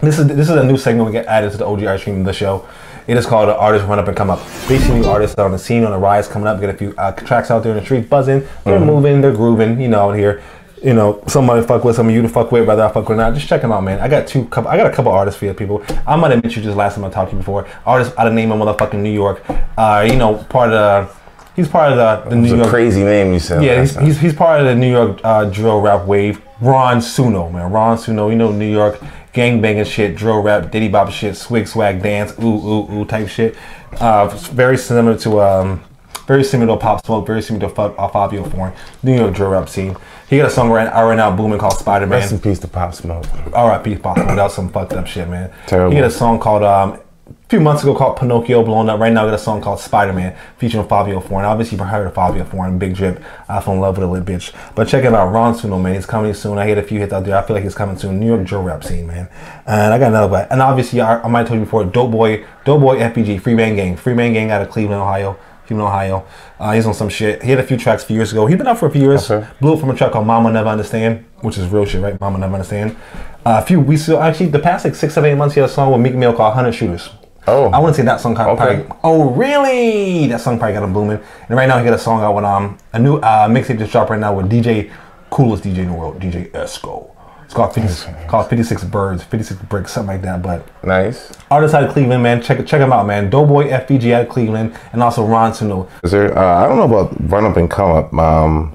This is this is a new segment we get added to the OG Ice Cream the show. It is called "Artists Run Up and Come Up." Basically, new artists on the scene, on the rise, coming up, get a few uh, tracks out there in the street, buzzing. They're moving, they're grooving, you know, out here. You know, somebody fuck with, some of you to fuck with, whether I fuck with or not. Just check them out, man. I got two, couple, I got a couple artists for you people. I might have met you just last time I talked to you before. Artists out of name of motherfucking New York. Uh, you know, part of the. He's part of the, the New a York crazy name you said. yeah, he's, he's, he's part of the New York uh, drill rap wave. Ron Suno, man. Ron Suno, you know New York gang banging shit, drill rap, diddy bop shit, swig swag dance, ooh ooh ooh type shit. Uh, very similar to um, very similar to Pop Smoke, very similar to Fa- uh, Fivio Foreign, New York drill rap scene. He got a song right, right now booming called Spider Rest in Man. peace to Pop Smoke. R.I.P. Pop Smoke. That was some fucked up shit, man. Terrible. He got a song called um, a few months ago called Pinocchio blowing up. Right now, I got a song called Spider Man featuring Fivio Foreign. Obviously, you've heard of Fivio Foreign, Big Drip. I fell in love with a lit bitch. But check it out, Ron Suno, man. He's coming soon. I hit a few hits out there. I feel like he's coming soon. New York drill rap scene, man. And I got another one. And obviously, I, I might have told you before, Doe Boy, Doe Boy FBG, Free Man Gang. Free Man Gang out of Cleveland, Ohio. Cleveland, Ohio. Uh, he's on some shit. He had a few tracks a few years ago. He's been out for a few years. Okay. Blew up from a track called Mama Never Understand, which is real shit, right? Mama Never Understand. A few weeks ago, actually, the past like six, seven, eight months, he had a song with Meek Mill called 100 Shooters. Oh. I wouldn't say that song kind of Okay. probably. Oh, really? That song probably got him blooming. And right now, he got a song out with um a new uh, mixtape just dropped right now with DJ, coolest DJ in the world, DJ Esco. It's called 50, called 56 Birds, 56 Bricks, something like that. But Nice. artists out of Cleveland, man, check check him out, man. Doe Boy FBG out of Cleveland, and also Ron Suno. Is there? Uh, I don't know about run up and come up. Um,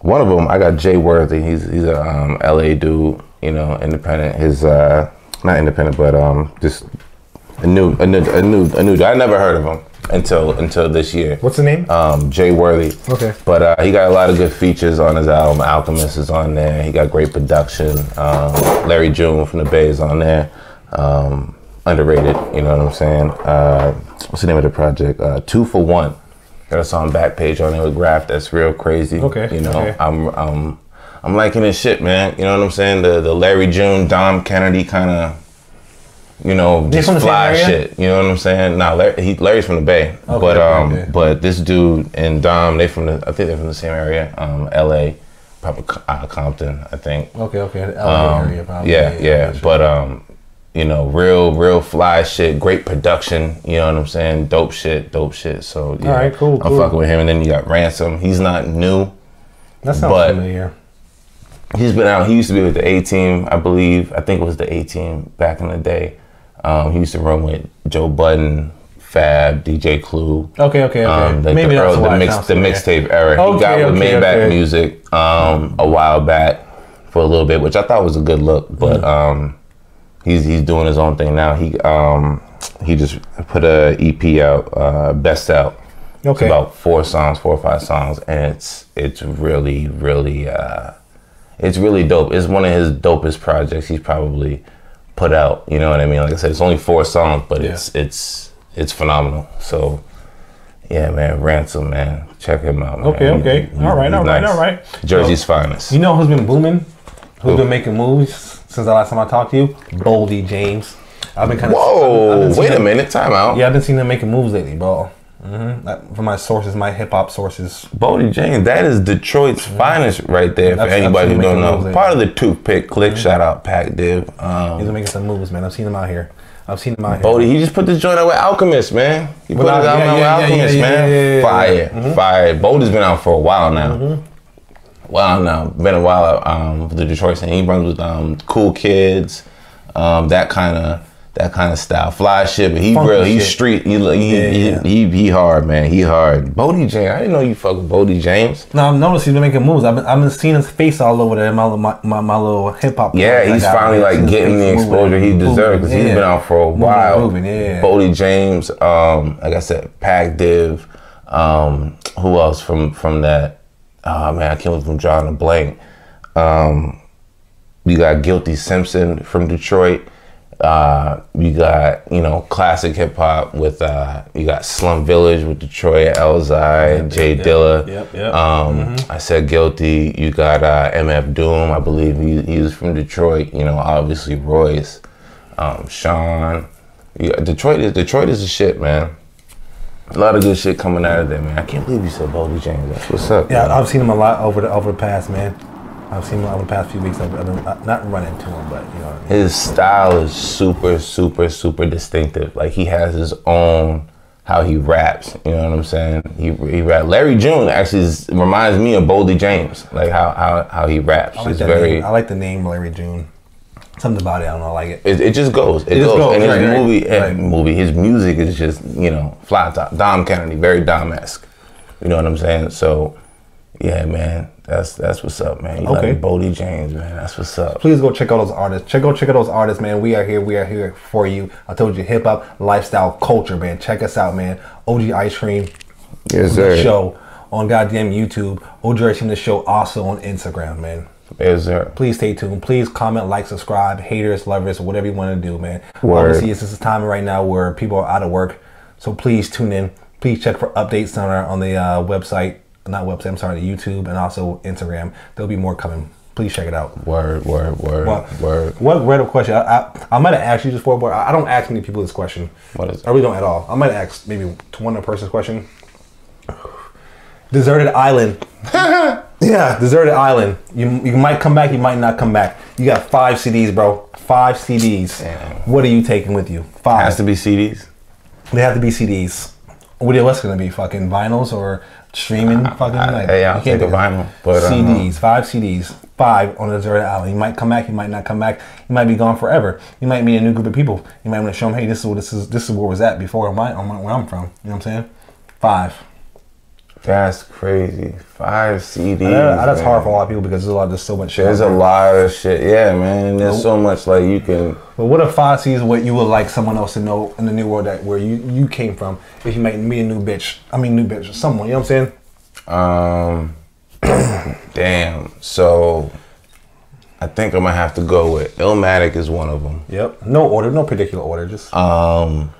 one of them, I got Jay Worthy. He's he's a um, LA dude. You know, independent. His uh, not independent, but um, just a new a new a new a new. I never heard of him until until this year. What's the name? Um, Jay Worthy. Okay. But uh, he got a lot of good features on his album. Alchemist is on there. He got great production. Um, Larry June from the Bay is on there. Um, underrated, you know what I'm saying? Uh, what's the name of the project? Uh, Two for One. Got a song back page on there with Graph that's real crazy. Okay, You know, okay. I'm I'm I'm liking this shit, man. You know what I'm saying? The the Larry June, Dom Kennedy kind of you know, just from fly shit. You know what I'm saying? Nah, Larry, he, Larry's from the Bay, Okay, but um, okay. but this dude and Dom, they from the, I think they're from the same area, um, L.A., probably uh, Compton, I think. okay, okay. LA Um, area, probably. yeah, yeah, but um, you know, real, real fly shit, great production. You know what I'm saying? Dope shit, dope shit. So yeah, Alright, cool, I'm cool. fucking with him, and then you got Ransom. He's not new. that sounds but- familiar. He's been out. He used to be with the A Team, I believe. I think it was the A Team back in the day. Um, he used to run with Joe Budden, Fab, DJ Clue. Okay, okay, okay. Um, like Maybe the, that's the mix, the mixtape era. he Okay, got with okay, Maybach okay. Music um, a while back for a little bit, which I thought was a good look. But Mm. um, he's he's doing his own thing now. He um, he just put a EP out, uh, Best Out. Okay. It's about four songs, four or five songs, and it's it's really really uh, it's really dope. It's one of his dopest projects he's probably put out. You know what I mean? Like I said, it's only four songs, but it's it's it's phenomenal. So yeah, man, Ransom, man, check him out. Man. Okay, okay. he- All right, all right, all right. Jersey's finest. You know who's been booming? Who's Who? been making moves since the last time I talked to you? Boldy James. I've been kind of. Whoa, wait a minute, time out. Yeah, I've been seeing him making moves lately, bro. Mm-hmm. From my sources, my hip hop sources. Boldy James, that is Detroit's finest right there. For anybody who don't know, moves, part of the toothpick click. Shout out Pac Div. He's Um, been making some moves, man. I've seen him out here. I've seen him out here. Boldy, he just put this joint out with Alchemist, man. He put yeah, out yeah, with yeah, Alchemist, yeah, man. fire. Mm-hmm. fire. Boldy's been out for a while now. Wow, now been a while um, for the Detroit scene. He runs with um, cool kids, um, that kind of that kind of style, fly shit. But he Funky real, he's shit. street. He, he, Yeah, he, yeah. he, he hard, man. He hard. Boldy James, I didn't know you fuck with Boldy James. Now I've noticed he's been making moves. I've been, I've been seeing his face all over there. in My my, my, my little hip hop. Yeah, I finally like his getting the face moving, exposure he deserves because he's been out for a while. moving, yeah. Boldy James, um, like I said, Pac Div. Um, who else from from that? Oh man, I can't believe I'm drawing a blank. Um, you got Guilty Simpson from Detroit. Uh, you got you know classic hip hop with uh, you got Slum Village with Detroit, Elzhi, Jay yep, Dilla. yep, yep. Um, I said guilty. You got uh, MF Doom, I believe he, he was from Detroit. You know, obviously Royce, um, Sean. Yeah, Detroit is Detroit is a shit, man. A lot of good shit coming out of there, man. I can't believe you said Boldy James. What's up. Yeah, man. I've seen him a lot over the over the past man. I've seen him over the past few weeks. I've, I've been, uh, not running to him, but you know. What I mean? his style is super, super, super distinctive. Like he has his own how he raps. You know what I'm saying? He he rap. Larry June actually is, reminds me of Boldy James. Like how how, how he raps. I like, it's very. name. I like the name Larry June. Something about it, I don't know. I like it. It, it just goes. It, just goes. goes, And his right, movie, right. movie, his music is just you know flat top. Dom Kennedy, very Dom esque. You know what I'm saying? So, yeah, man, that's that's what's up, man. You Okay. like Boldy James, man. That's what's up. Please go check out those artists. Check out check out those artists, man. We are here. We are here for you. I told you, hip hop, lifestyle, culture, man. Check us out, man. OG Ice Cream Yes, sir. the show on goddamn YouTube. OG Ice Cream the show also on Instagram, man. Yes, sir. Please stay tuned. Please comment, like, subscribe, haters, lovers, whatever you want to do, man. Word. Obviously, this is a time right now where people are out of work, so please tune in. Please check for updates on our on the uh, website, not website. I'm sorry, the YouTube and also Instagram. There'll be more coming. Please check it out. Word, word, word, What? word. What random question? I, I, I might have asked you this before, but I don't ask many people this question. What is it? I really don't at all. I might ask maybe to one person's question. Deserted island. yeah, deserted island. You you might come back, you might not come back. You got five CDs, bro. Five CDs. Damn. What are you taking with you? Five. Has to be CDs. they have to be CDs. What what's gonna be? Fucking vinyls or streaming? Ah, fucking ah, like Hey, I'll you can't take a vinyl, but CDs, five CDs, five on a deserted island. You might come back, you might not come back. You might be gone forever. You might meet a new group of people. You might want to show them, hey, this is what this is. This is where was at before my, on my where I'm from. You know what I'm saying? Five. That's crazy. Five CDs. That- that's man. hard for a lot of people because there's a lot, there's so much shit. There's a lot of shit. Yeah, man. There's so much like you can. But what if five CDs what you would like someone else to know in the new world that where you you came from? If you might meet a new bitch, I mean new bitch, someone. You know what I'm saying? Um, damn. So, I think I'm gonna have to go with Illmatic is one of them. Yep. No order, no particular order. Just Um,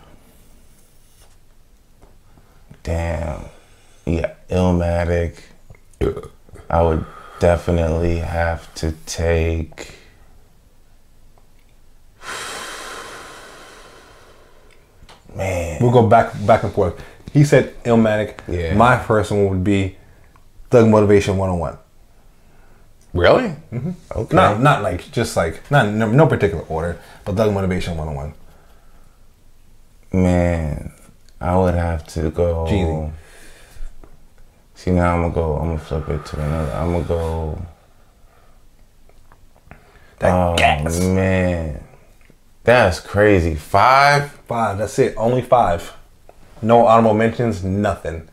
damn. Yeah, Illmatic. I would definitely have to take. Man. we'll go back back and forth. He said Illmatic. Yeah. My first one would be Thug Motivation 101. Really? Mm-hmm. Okay. Not not like just like not no, no particular order, but Thug Motivation 101. Man, I would have to go. Jeezy. See now I'm gonna go. I'm gonna flip it to another. I'm gonna go. That oh man, that's crazy. Five. Five. That's it. Only five. No honorable mentions. Nothing.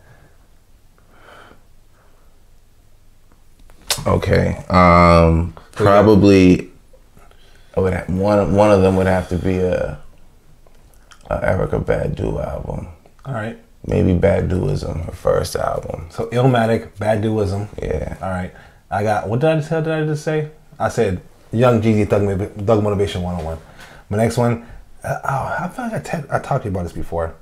Okay. Um, probably. I would have, one. One of them would have to be a, a Erykah Badu album. All right. Maybe Baduizm, her first album. So Illmatic, Baduizm. Yeah. All right. I got what did I tell? Did I just say? I said Young Jeezy Thug, Thug Motivation 101. My next one. Uh, oh, I feel like I, te- I talked to you about this before.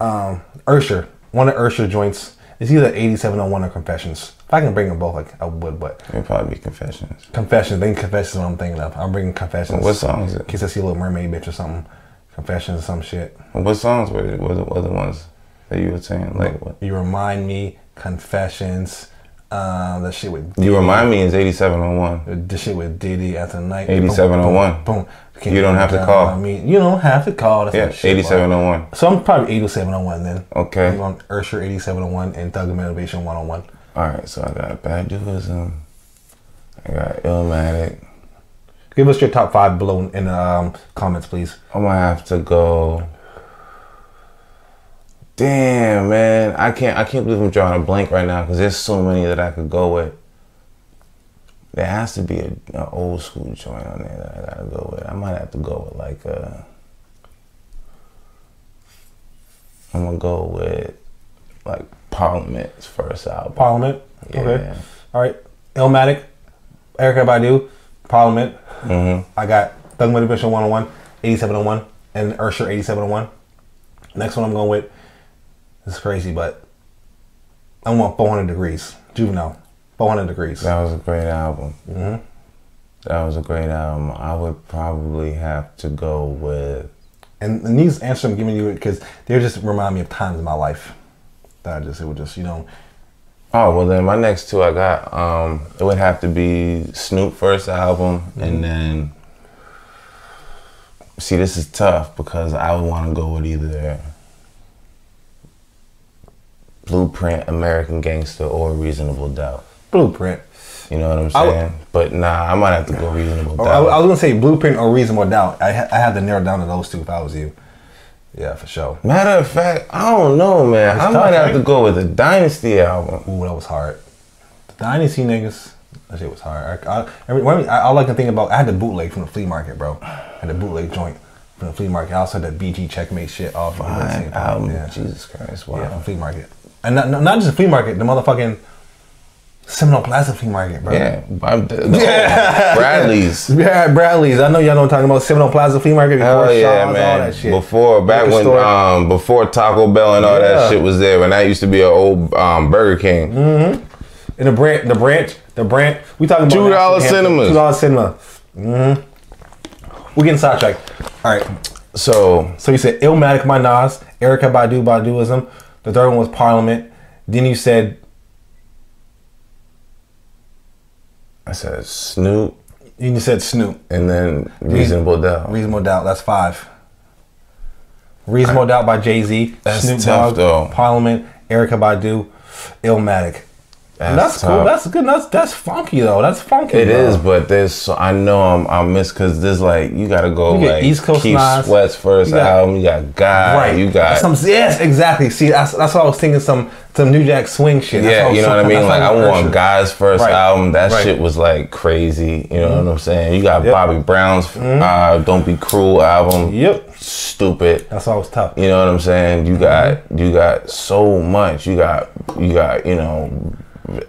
Um, Ursher. One of Ursher joints. It's either 8701 or Confessions. If I can bring them both, like I would, but It'd probably be Confessions. Confessions. I think Confessions is what I'm thinking of. I'm bringing Confessions. What song is it? case I see a little mermaid bitch or something. Confessions or some shit. What songs were it? Was it the ones that you were saying? Like what? You remind me. Confessions. Um, the shit with You remind me is 8701. the shit with Diddy at the night. 8701. Boom. boom. Can't You don't have to call. I mean, you don't have to call. That's Yeah, shit, 8701. boy. So I'm probably 8701 then. Okay. I'm on Ursher 8701 and Thug Motivation 101. All right, so I got Bad Baduizm. I got Illmatic. Give us your top five below in the um, comments, please. I'm gonna have to go. Damn, man, I can't. I can't believe I'm drawing a blank right now because there's so many that I could go with. There has to be a, an old school joint on there that I gotta go with. I might have to go with like a. I'm gonna go with like Parliament's first album. Parliament. Yeah. Okay. All right. Illmatic, Erykah Badu, Parliament. Mm-hmm. I got Thug Motivation 101, 8701 and Ursher 8701. Next one I'm going with. It's crazy, but I want 400 Degrees. Juvenile. 400 Degrees. That was a great album. Mm-hmm. That was a great album. I would probably have to go with. And, and these answers I'm giving you because they just remind me of times in my life that I just, it would just, you know. Oh, well, then my next two I got, um, it would have to be Snoop first album mm-hmm. and then. See, this is tough because I would want to go with either Blueprint, American Gangster, or Reasonable Doubt. Blueprint. You know what I'm saying? but nah, I might have to go Reasonable Doubt. I, I, was gonna say Blueprint or Reasonable Doubt. I I had to narrow down to those two if I was you. Yeah, for sure. Matter of fact, I don't know, man. I might have to go with the Dynasty album. Ooh, that was hard. The Dynasty niggas, that shit was hard. I, I, every, I, I like to think about. I had the bootleg from the flea market, bro. I had the bootleg joint from the flea market. I also had that BG checkmate shit off. Fine album. Yeah. Jesus Christ, wow. Yeah, from flea market and not, not just the flea market, the motherfucking Seminole Plaza flea market, bro. Yeah, I'm, yeah. Bradley's. Yeah, Bradley's. I know y'all know I'm talking about Seminole Plaza flea market before Hell yeah, Shaw's, man. all that shit. Before back when um before Taco Bell and all yeah. that shit was there, when that used to be an old um, Burger King. Mm-hmm. And the branch, the branch, the branch. We talking about two dollar cinemas. Two dollar cinema. Mm-hmm. We getting sidetracked. All right. So so you said Illmatic by Nas, Erykah Badu Baduizm. The third one was Parliament. Then you said. I said Snoop. You said Snoop. And then Reasonable Doubt. Reasonable Doubt. That's five. Reasonable I, Doubt by Jay Z. Snoop Dogg. Parliament. Erykah Badu. Illmatic. That's, that's cool. That's good. That's that's funky though. That's funky. It bro. is, but there's so I know I'm I miss because there's like you gotta go you like East Coast Keith Nas. Sweat's first you got, album. You got Guy. Right. You got some. Yes, exactly. See, that's that's what I was thinking. Some some New Jack Swing shit. That's yeah, you know what I mean. Like I want Guy's first right. album. That right. shit was like crazy. You know mm-hmm. what I'm saying? You got yep. Bobby Brown's mm-hmm. uh, "Don't Be Cruel" album. Yep. Stupid. That's always tough. You know what I'm saying? You mm-hmm. got you got so much. You got you got you know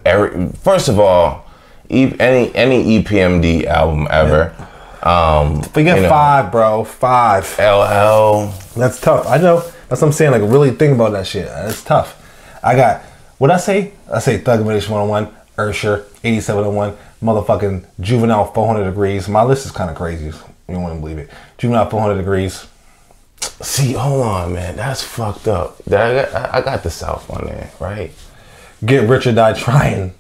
every, first of all, any any EPMD album ever. Um, Forget you know, five, bro. Five. LL. That's tough. I know. That's what I'm saying. Like, really think about that shit. It's tough. I got, what I say? I say Thug Motivation 101, Ursher, 8701, motherfucking Juvenile 400 Degrees. My list is kind of crazy. You don't want to believe it. Juvenile 400 Degrees. See, hold on, man. That's fucked up. I got, I got the South on there, right? Get Rich or Die Trying.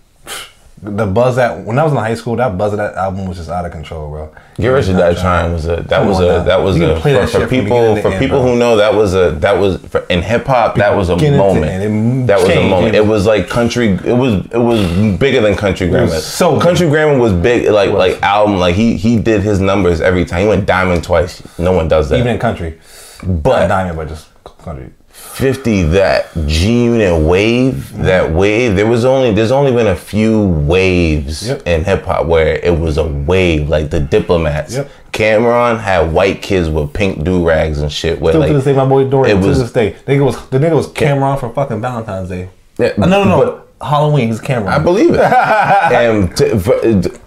The buzz that when I was in high school, that buzz of that album was just out of control, bro. Get Rich or Die Trying was a that was a now. that was a for, for people for end, people bro. who know that was a that was for, in hip hop that was a moment. That was a moment. It was like country. It was it was bigger than Country Grammar. So Country Grammar was big, like like album. Like he he did his numbers every time. He went diamond twice. No one does that. Even in country, but Not diamond, but just country. 50 that G Unit wave, that mm-hmm. wave, there was only there's only been a few waves yep. in hip hop where it was a wave, like the diplomats. Yep. Cam'ron had white kids with pink do rags and shit. Where, Still like, to this day, my boy Dorian. To was, this day, nigga was the nigga was Cam'ron for fucking Valentine's Day. Yeah, uh, no, no, no. But, Halloween. camera. I believe it. and to, for,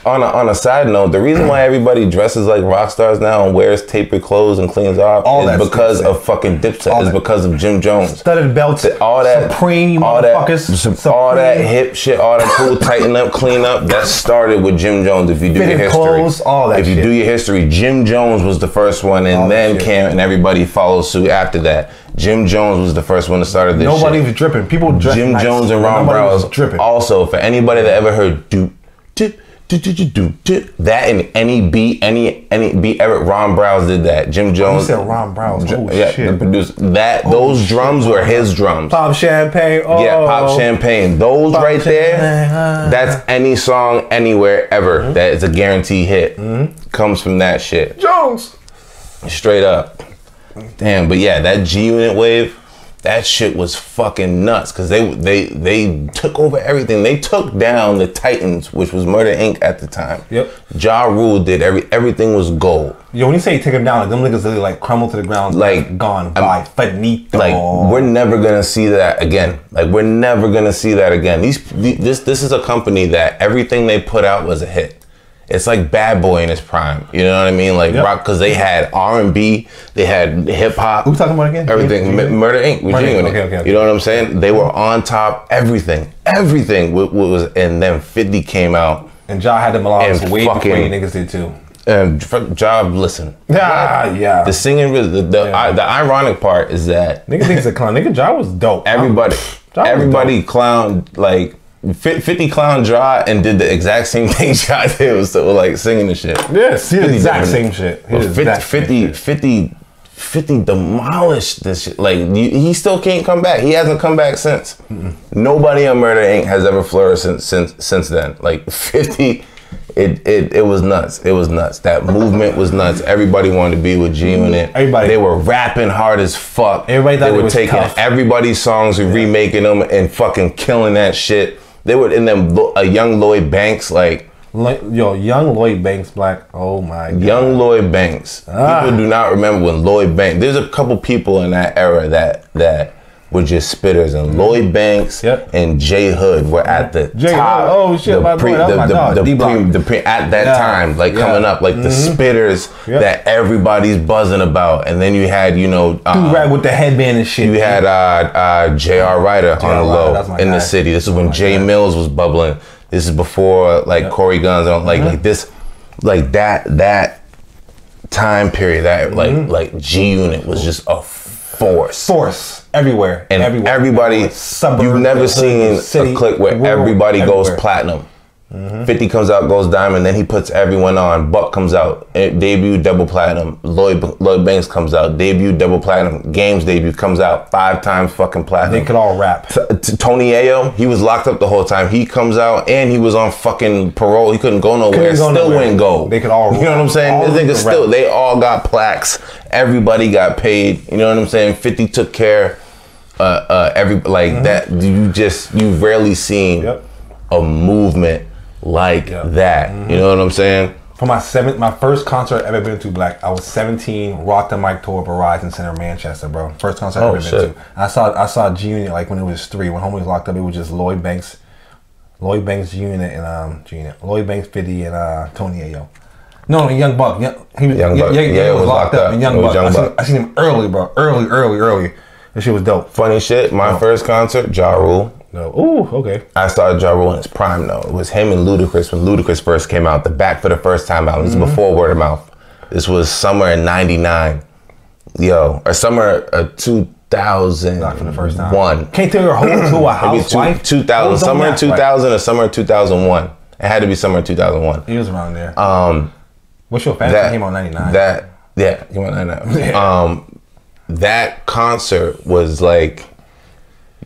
on a, on a side note, the reason why everybody dresses like rock stars now and wears tapered clothes and cleans off all is because of fucking Dipset. All is because of Jim Jones. Studded belts. all that Supreme all motherfuckers. That, Supreme. All that hip shit. All that cool tighten up, clean up. That started with Jim Jones. If you do Fitted your history, clothes, all that. If you shit. do your history, Jim Jones was the first one, and all then Cam and everybody followed suit after that. Jim Jones was the first one to start this. Nobody shit. was dripping. People Jim nice. Jones and Ron Browz was dripping. Also, for anybody that ever heard do that in any beat, any any beat ever, Ron Browz did that. Jim Jones. Oh, you said Ron Browz. Oh yeah, shit. The producer. That oh, those shit. drums were his drums. Pop champagne. Oh. Yeah, pop champagne. Those pop right champagne. there. That's any song anywhere ever mm-hmm. that is a guarantee hit. Mm-hmm. Comes from that shit. Jones. Straight up. Damn, but yeah, that G Unit wave, that shit was fucking nuts because they they they took over everything. They took down the Titans, which was Murder Inc. at the time. Yep. Ja Rule did every everything was gold. Yo, when you say you take them down, like them niggas really like crumble to the ground, like gone by finito. Like we're never gonna see that again. Like we're never gonna see that again. These this this is a company that everything they put out was a hit. It's like Bad Boy in his prime. You know what I mean? Like Yep. rock because they had R and B, they had hip hop. Who we talking about again? Everything. M- Murder Inc. Murder Inc. Okay, okay, okay. You know what I'm saying? They were on top. Everything. Everything wa- wa- was. And then 50 came out. And Ja had the melodics And way before you niggas did too. And Job, listen. Yeah, yeah. The singing, the the, I, the ironic part is that Nigga thinks a clown. Nigga Ja was dope. everybody, was everybody clowned like. Fi- 50 clown Ja and did the exact same thing Ja did was so, like singing the shit. Yes, 50 exact same shit. He But did 50, exact same 50, shit. 50, 50 demolished this shit. Like, you, he still can't come back. He hasn't come back since. Nobody on Murder Inc. has ever flourished since since, since then. Like, 50, it, it, it was nuts. It was nuts. That movement was nuts. Everybody wanted to be with G Unit. Everybody- They were rapping hard as fuck. Everybody thought they it were was taking tough. everybody's songs and remaking them and fucking killing that shit. They were in them, a young Lloyd Banks, like, Yo, young Lloyd Banks Black. Oh my god. Young Lloyd Banks. Ah. People do not remember when Lloyd Banks. There's a couple people in that era that that were just spitters, and Lloyd Banks Yep. and J-Hood were at the Jay top. Hood, oh, shit, my boy, that was my dog, the, D-Block. pre, the pre, at that Yeah. time, like Yeah. coming up, like the spitters Yep. that everybody's buzzing about, and then you had you know. Uh, Dude, rap with the headband and shit. you had uh, uh, J.R. Writer on the low in guy. the city. This is when Jay guy. Mills was bubbling. This is before like Cory Gunz on Mm-hmm. like like this, like that that time period. That like Mm-hmm. like G Unit was just a force. force everywhere. And everywhere. everybody, Everywhere. Suburb, you've never seen city, a clip where rural, everybody goes everywhere. platinum. 50 comes out, goes diamond, then he puts everyone on. Buck comes out, eh, debut, double platinum. Lloyd Lloyd Banks comes out, debut, double platinum. Games debut comes out, five times fucking platinum. They could all rap. T- T- Tony Yayo, he was locked up the whole time. He comes out and he was on fucking parole. He couldn't go nowhere. Couldn't go still nowhere. wouldn't go. They could all You know what I'm saying? This nigga still, rap. they all got plaques. Everybody got paid. You know what I'm saying? 50 took care. Uh, uh, every like that. You just you rarely seen Mm-hmm. Yep. a movement like Yeah. that. You know what I'm saying? For my seventh, my first concert I've ever been to, Black. I was 17, rocked the mic tour, Verizon Center, Manchester, bro. First concert Oh, I've ever shit. been to. I saw I saw G Unit like when it was three. When homie was locked up, it was just Lloyd Banks, Lloyd Banks, G Unit, and um G Unit, Lloyd Banks, 50, and uh Tony Yayo. No, Young Buck. Young, he was, Young Buck. Yeah, Yeah, it was, locked up. And Young It was Buck. Young I, seen, Buck. I seen him early, bro. Early, early, early. That shit was dope. Funny shit. My first concert, Ja Rule. No. Ooh, okay. I saw Ja Rule in his prime though. It was him and Ludacris when Ludacris first came out. The Back for the First Time album. This is before Word of Mouth. This was summer in '99. Yo, or summer of 2000. Not for the first time. One. Can't tell your whole to a housewife. two, 2000. Summer in 2000 or summer in 2001. It had to be summer in 2001. He was around there. Um, What's your fantasy that came on 99? That yeah, came on 99. Yeah. Um, that concert was like.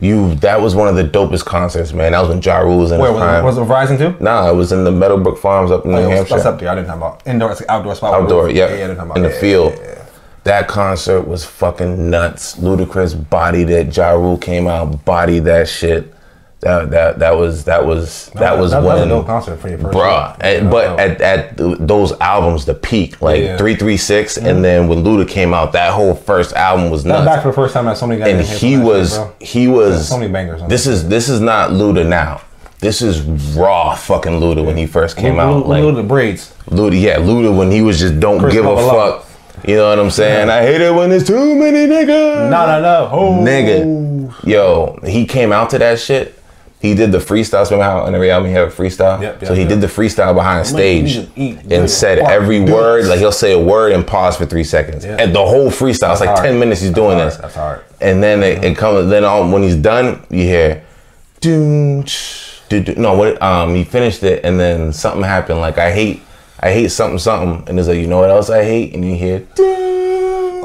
You, that was one of the dopest concerts, man. That was when Ja Rule was in Where was prime. it, was it Verizon too? Nah, it was in the Meadowbrook Farms up in New Oh, Hampshire. That's up there. I didn't talk about indoor, it's outdoor spot. Outdoor, yeah, talk about in the yeah, field. yeah, yeah. That concert was fucking nuts. Ludacris bodied it. Ja Rule came out, bodied that shit. That that that was that was that was that, was a when, dope concert for your first. bruh. Yeah, but that at at those albums, the peak, like Yeah. Mm-hmm. three three six, and then when Luda came out, that whole first album was. That was nuts back for the first time that so many guys. and didn't hit he was he was so many bangers on this is this is not Luda now. This is raw fucking Luda when he first came out. Little, Like the braids. Luda, yeah, Luda when he was just don't Chris give a fuck. You know what I'm saying? I hate it when there's too many niggas. No, no, no. Oh. Nigga. Yo, he came out to that shit. He did the freestyle. Remember how on every album he had a freestyle? Yep, so he yep. did the freestyle behind stage eat, and said fuck, every word. Like he'll say a word and pause for three seconds. Yeah. And the whole freestyle. It's like hard. 10 minutes he's That's doing hard. this. That's hard. And then it, it comes. Then all, when he's done, you hear, doom, tsh, do, do. no, what? Um, he finished it, and then something happened. Like I hate, I hate something, something, and it's like, you know what else I hate? And you hear,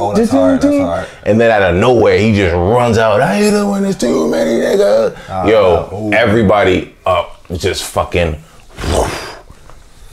Oh, that's hard. That's hard. and then out of nowhere, he just runs out. I hate it when there's too many niggas. Ah, Yo, ooh. everybody up, just fucking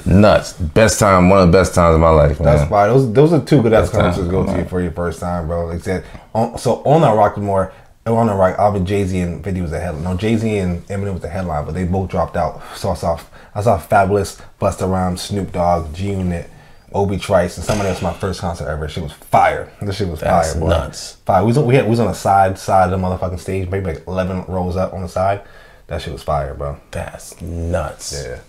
nuts. Best time, one of the best times of my life, man. That's fine. Those those are two good ass time. concerts to go to you for your first time, bro. Like I said, on, so on that Rockmore, on the right, Alvin Jay Z and 50 was the headline. No, Jay Z and Eminem was the headline, but they both dropped out. So I saw I saw Fabolous, Busta Rhymes, Snoop Dogg, G Unit, Obi Trice, and somebody else. My first concert ever. She was fire. This shit was That's fire, boy. nuts. Fire. We was, on, we had we was on the side side of the motherfucking stage, maybe like 11 rows up on the side. That shit was fire, bro. That's nuts. Yeah.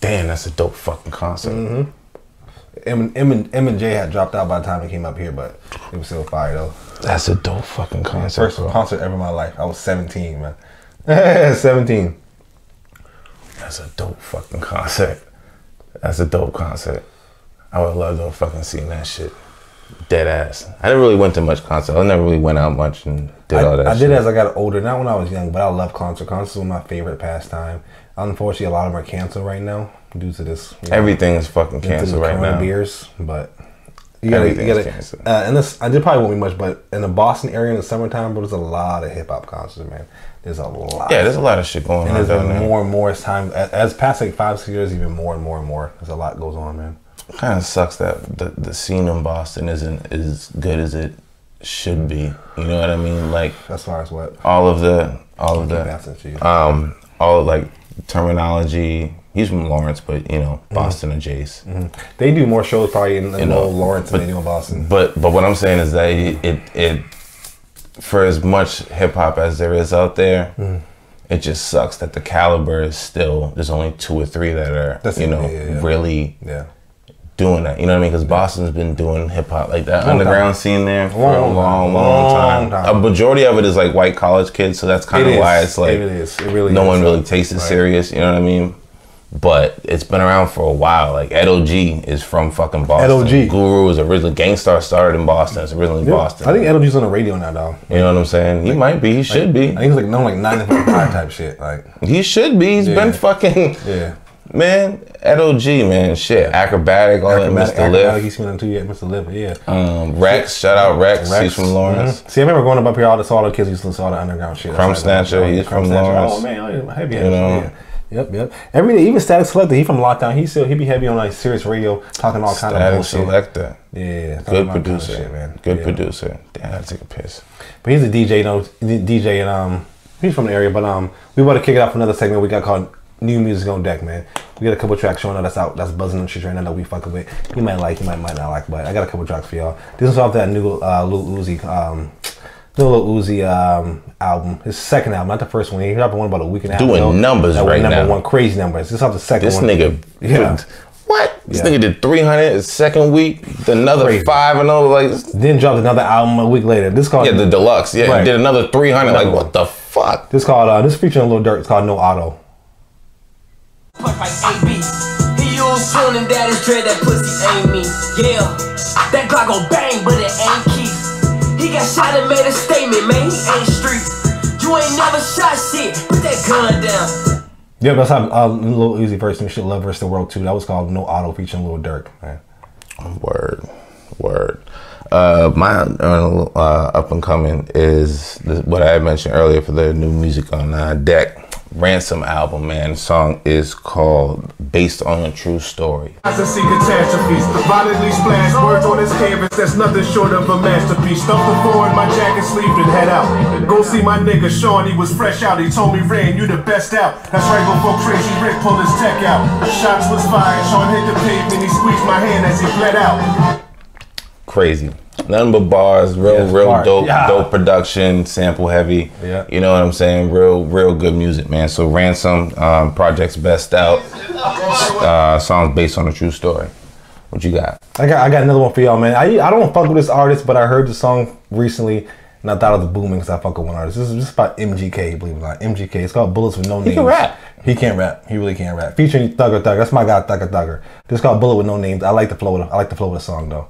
Damn, that's a dope fucking concert. Mm-hmm. M, M, and, M and J had dropped out by the time it came up here, but it was still fire though. That's a dope fucking concert. First bro. concert ever in my life. I was 17, man. 17. That's a dope fucking concert. That's a dope concert. I would love to have fucking seen that shit. Dead ass. I never really went to much concert. I never really went out much and did I, all that I shit. did as I got older, not when I was young, but I love concert. Concerts were my favorite pastime. Unfortunately, a lot of them are canceled right now due to this. you know, Everything is fucking due to the canceled right now. beers, but you gotta, you gotta. canceled. Uh, and this, I did probably won't be much, but in the Boston area in the summertime, but there's a lot of hip hop concerts, man. There's a lot. Yeah, there's a lot of shit going and on there's down been more and more as time as, as past like five six years, even more and more and more. There's a lot goes on, man. Kind of sucks that the, the scene in Boston isn't as good as it should be. You know what I mean? Like As far as what all of the all of the you. um all of, like terminology. He's from Lawrence, but you know Boston and Jace. They do more shows probably in, in know, old Lawrence than but- they do in Boston. But but what I'm saying is that it it, it for as much hip hop as there is out there, Mm. it just sucks that the caliber is still there's only two or three that are That's you know yeah, yeah. really Yeah. Doing that. You know what I mean? Because Boston's been doing hip hop like that Long underground time. scene there for Long a long, long, Long time. time. A majority of it is like white college kids, so that's kind It of is. why it's like It is. It really no is. one really takes it Right. serious. You know what I mean? But it's been around for a while. Like Ed O.G is from fucking Boston. Ed O.G. Guru is originally Gang Starr started in Boston. It's originally Boston. I think Ed O.G's on the radio now, though. you know what I'm saying? He might be. He should be. I think it's like no, like nine to five type shit. Like, He should be. He's Yeah. been fucking yeah. man. Ed O.G man. Shit. Akrobatik. All that. Mr. acrobatic, Lift. he's seen them too yet, Mr. Lif, yeah. Um, Reks. Shout out Reks. He's from Lawrence. Mhm. See, I remember growing up up here, all the all the kids used to listen to all the underground shit. Crumb like- Snatcher, he's Crumb from Snatcher. Lawrence. Oh man, oh, yeah, heavy, You know. yeah. Yep, yep. Every day, even Statik Selektah, he from Lockdown. He still he be heavy on like Sirius radio, talking all kind of Static bullshit. Selector. Yeah, Good all kind of producer. shit, man. Good Yeah. producer. Damn, I gotta take a piss. But he's a DJ, though. DJ, and um, he's from the area. But um, we want to kick it off another segment we got called New Music on Deck, man. We got a couple tracks showing up that's out, that's buzzing on shit right now that we fucking with. You might like, you might might not like, but I got a couple tracks for y'all. This is off that new uh, Lil Uzi, um, new Lil Uzi um album. His second album, not the first one. He dropped one about a week and a half Doing ago. numbers that right number now. one, crazy numbers. This is off the second This one. nigga. Yeah. What? This Yeah. nigga did 300 his second week. Another Crazy. five and over. Like, Then dropped another album a week later. This called yeah, the deluxe. Yeah, Right. did another 300. Another like, one. what the fuck? this called uh, this featuring Lil Durk. It's called No Auto. Punch like AB. He used soon and that is dread that pussy ain't me. Yeah, that Glock gon' bang, but it ain't Keith. He got shot and made a statement, man. He ain't street. You ain't never shot shit. Put that gun down. Yeah, that's how uh, Lil Uzi verse and shit LUV vs. the World 2. That was called No Auto featuring Lil Durk, man. Word, word. Uh, my uh, uh, up and coming is the, what I had mentioned earlier for the new music on uh, deck. Ransom album, man. The song is called "Based on a True Story." I see catastrophes. Violently splashed words on his canvas. That's nothing short of a masterpiece. Stuff the four in my jacket sleeve and head out. Go see my nigga Sean. He was fresh out. He told me, Ran, you the best out. That's right before Crazy Rick pulled his tech out. Shots was fired. Sean hit the pavement. He squeezed my hand as he bled out. crazy. Nothing but bars, real, Yes, real bars. dope, Yeah. dope production, sample heavy. Yeah. You know what I'm saying? Real, real good music, man. So Ransom, um, project's best out. Uh, songs based on a true story. What you got? I got I got another one for y'all, man. I I don't fuck with this artist, but I heard the song recently and I thought it was booming because I fuck with one artist. This is just about MGK, believe it or not. MGK. It's called Bullets with No Names. can rap. He can't rap. He really can't rap. Featuring Thugger Thugger. That's my guy, Thugger Thugger. This is called Bullet with No Names. I like the flow. Of I like the flow of the song though.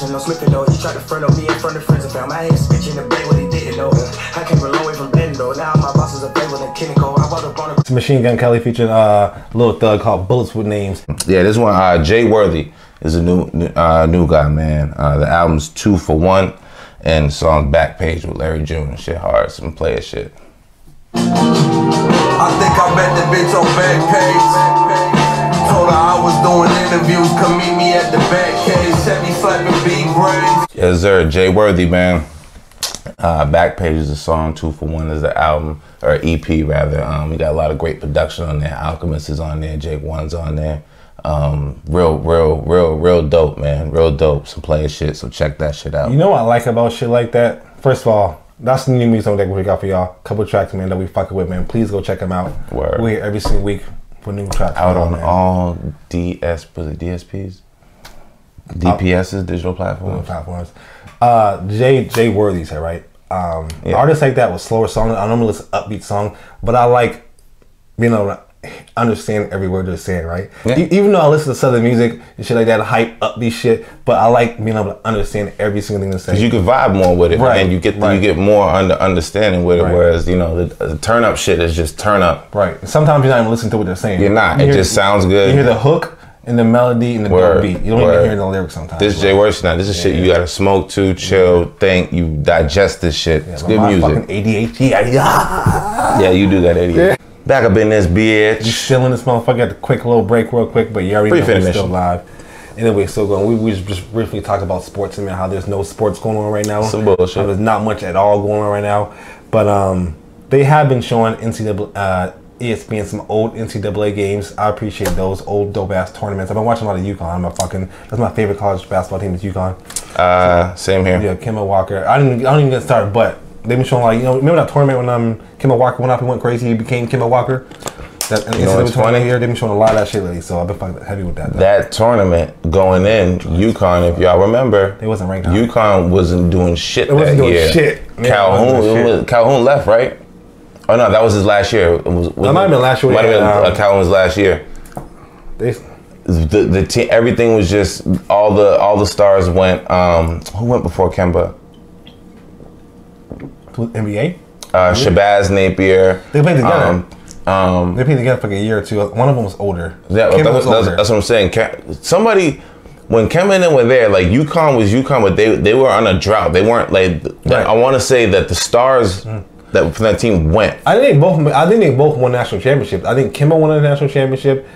And no slipping though, he tried to front of me in front of friends and found my head switch in the bay what he didn't know. I came a long way from Bendo, now my boss is a favor than Kinnico. I bought up on a It's Machine Gun Kelly featuring uh Lil Thug called Bullets with Names. Yeah, this one, uh, Jay Worthy is a new new- uh, new guy, man. Uh, the album's two for one, and the song Backpage with Larry June and shit hard, some player shit. I think I met the bitch on Backpage. Told her I was doing interviews, come meet me at the Batcave. Chevy slapping big braids. Yes, sir. Jay Worthy, man. Uh, Backpage is a song. Two for one is the album or EP rather. Um, we got a lot of great production on there. Alchemist is on there. Jake One's on there. Um, real, real, real, real dope, man. Real dope. Some playing shit. So check that shit out. You know what I like about shit like that? First of all, that's the new music that we got for y'all. Couple tracks, man, that we fucking with, man. Please go check them out. Word. We're here every single week for new tracks out on man. all DS was DSPs, DPS's digital platforms. platforms. Uh, Jay Jay Worthy said right. Um, Yeah. Artists like that with slower songs. I normally listen upbeat song, but I like being able to understand every word they're saying. Right. Yeah. E- even though I listen to southern music and shit like that, hype upbeat shit, but I like being able to understand every single thing they're saying. Cause you can vibe more with it, Right, and you get right. you get more under understanding with it. Right. Whereas you know the, the turn up shit is just turn up. right. Sometimes you're not even listening to what they're saying. You're not. You It hear- just sounds good. You hear the hook and the melody and the Word, beat. You don't word. even hear the lyrics sometimes. This is Jay Worth now. This is shit you gotta smoke to, chill, think. You digest this shit. it's Yeah, good my music. Fucking ADHD. I, ah, Yeah, you do that, idiot. Back up in this bitch. still in this motherfucker. Got the quick little break, real quick, but you already know Brief we're still intermission. live. Anyway, still going. We, we just briefly talked about sports and how there's no sports going on right now. Some bullshit. How there's not much at all going on right now. But um, they have been showing NCAA, uh, ESPN some old NCAA games. I appreciate those old dope ass tournaments. I've been watching a lot of UConn. I'm a fucking that's my favorite college basketball team is UConn. Uh, same here. Yeah, Kemba Walker. I didn't. I don't even get started, but they've been showing like you know. Remember that tournament when um Kemba Walker went up and went crazy? He became Kemba Walker. That You know what's NCAA tournament funny? Here, they've been showing a lot of that shit lately, so I've been fucking heavy with that. That tournament going in, UConn, if y'all remember, They wasn't ranked. UConn wasn't doing shit It wasn't that doing year. shit. Yeah, it wasn't Calhoun, doing shit. Calhoun left, right? Oh no, that was his last year. It was, was That might have been last year, Might have been yeah, um, Calhoun's last year. They, The the team, everything was just all the all the stars went. Um, who went before Kemba? NBA. Uh, Shabazz Napier. They played together. Um, um, They played together for like a year or two. One of them was older. Yeah, that's, was that's, older. that's what I'm saying. Somebody, when Kemba and them were there, like UConn was UConn, but they they were on a drought. They weren't like. Right. I want to say that the stars that from that team went. I think they both. I think they both won national championships. I think Kemba won a national championship.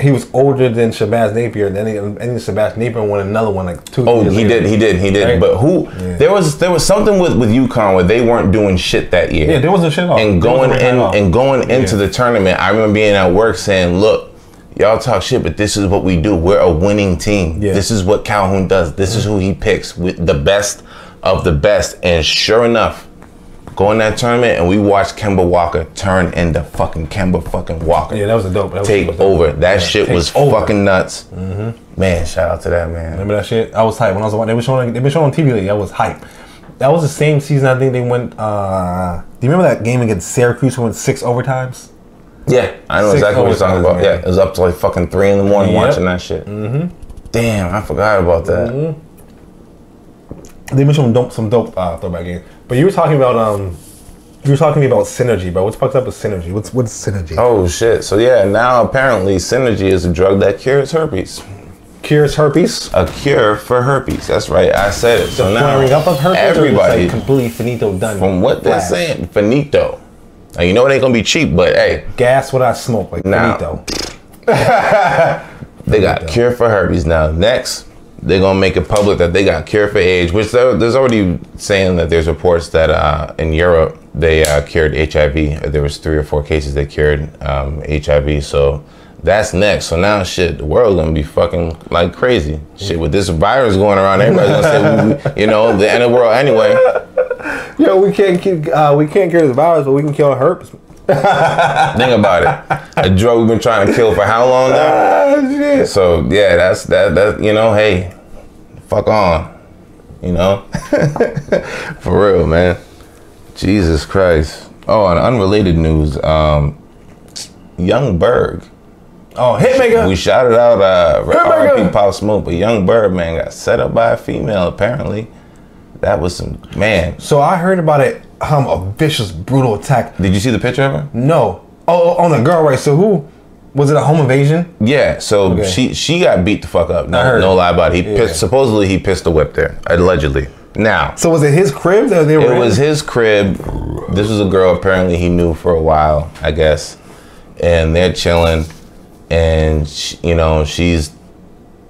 He was older than Shabazz Napier. And then he, I think Shabazz Napier won another one like two. Oh, he later. did, he did, he did. Right? But who? Yeah. There was there was something with with UConn where they weren't doing shit that year. Yeah, there wasn't shit all. And going in all. and going into Yeah. the tournament, I remember being at work saying, "Look, y'all talk shit, but this is what we do. We're a winning team. Yeah. This is what Calhoun does. This is who he picks with the best of the best." And sure enough, go in that tournament and we watched Kemba Walker turn into fucking Kemba fucking Walker. Yeah, that was a dope. That Take that was dope. over. That Yeah, shit was over. fucking nuts. Mhm. Man, shout out to that man. Remember that shit? I was hype when I was watching. They were showing. They been showing on TV lately. I was hype. That was the same season. I think they went. uh Do you remember that game against Syracuse? We went six overtimes. Yeah, I know Six exactly what you're talking about. man. Yeah, it was up to like fucking three in the morning Yep. watching that shit. Mm-hmm. Damn, I forgot about that. Mhm. They've been showing dope, some dope uh, throwback games. But you were talking about um, you were talking to me about synergy, bro. What's fucked up with synergy? What's what's synergy? Oh shit! So yeah, now apparently Synergy is a drug that cures herpes. Cures herpes. A cure for herpes. That's right. I said it. So The now flaring up of herpes. or just, everybody, like, completely finito done. from what they're Flash. saying, finito. Now you know it ain't gonna be cheap, but hey, gas what I smoke like Now. finito. They got cure for herpes now. Next, they're gonna make it public that they got cure for AIDS, which there's already saying that there's reports that uh, in Europe they uh, cured HIV. There was three or four cases they cured um, HIV. So that's next. So now shit, the world gonna be fucking like crazy. Shit, with this virus going around, everybody's gonna say, you know, the end of the world anyway. Yo, we can't keep, uh, we can't cure this virus, but we can kill herpes. Think about it. A drug we've been trying to kill for how long now? Ah, shit. So yeah, that's that that you know, hey, fuck on. You know? For real, man. Jesus Christ. Oh, on unrelated news, um Young Berg. Oh, hitmaker. We shouted out uh Hitmaker. RP Pop Smoke, but Young Berg man got set up by a female apparently. That was some man. so I heard about it. Um, a vicious, brutal attack. Did you see the picture of her? No. Oh, oh, on the girl, right? So who was it? A home invasion? Yeah, so Okay. she she got beat the fuck up. No, no lie about it. He Yeah. pissed, supposedly he pissed the whip there, allegedly. Now So was it his crib that they were? it in? was his crib. This was a girl apparently he knew for a while, I guess, and they're chilling, and sh you know she's,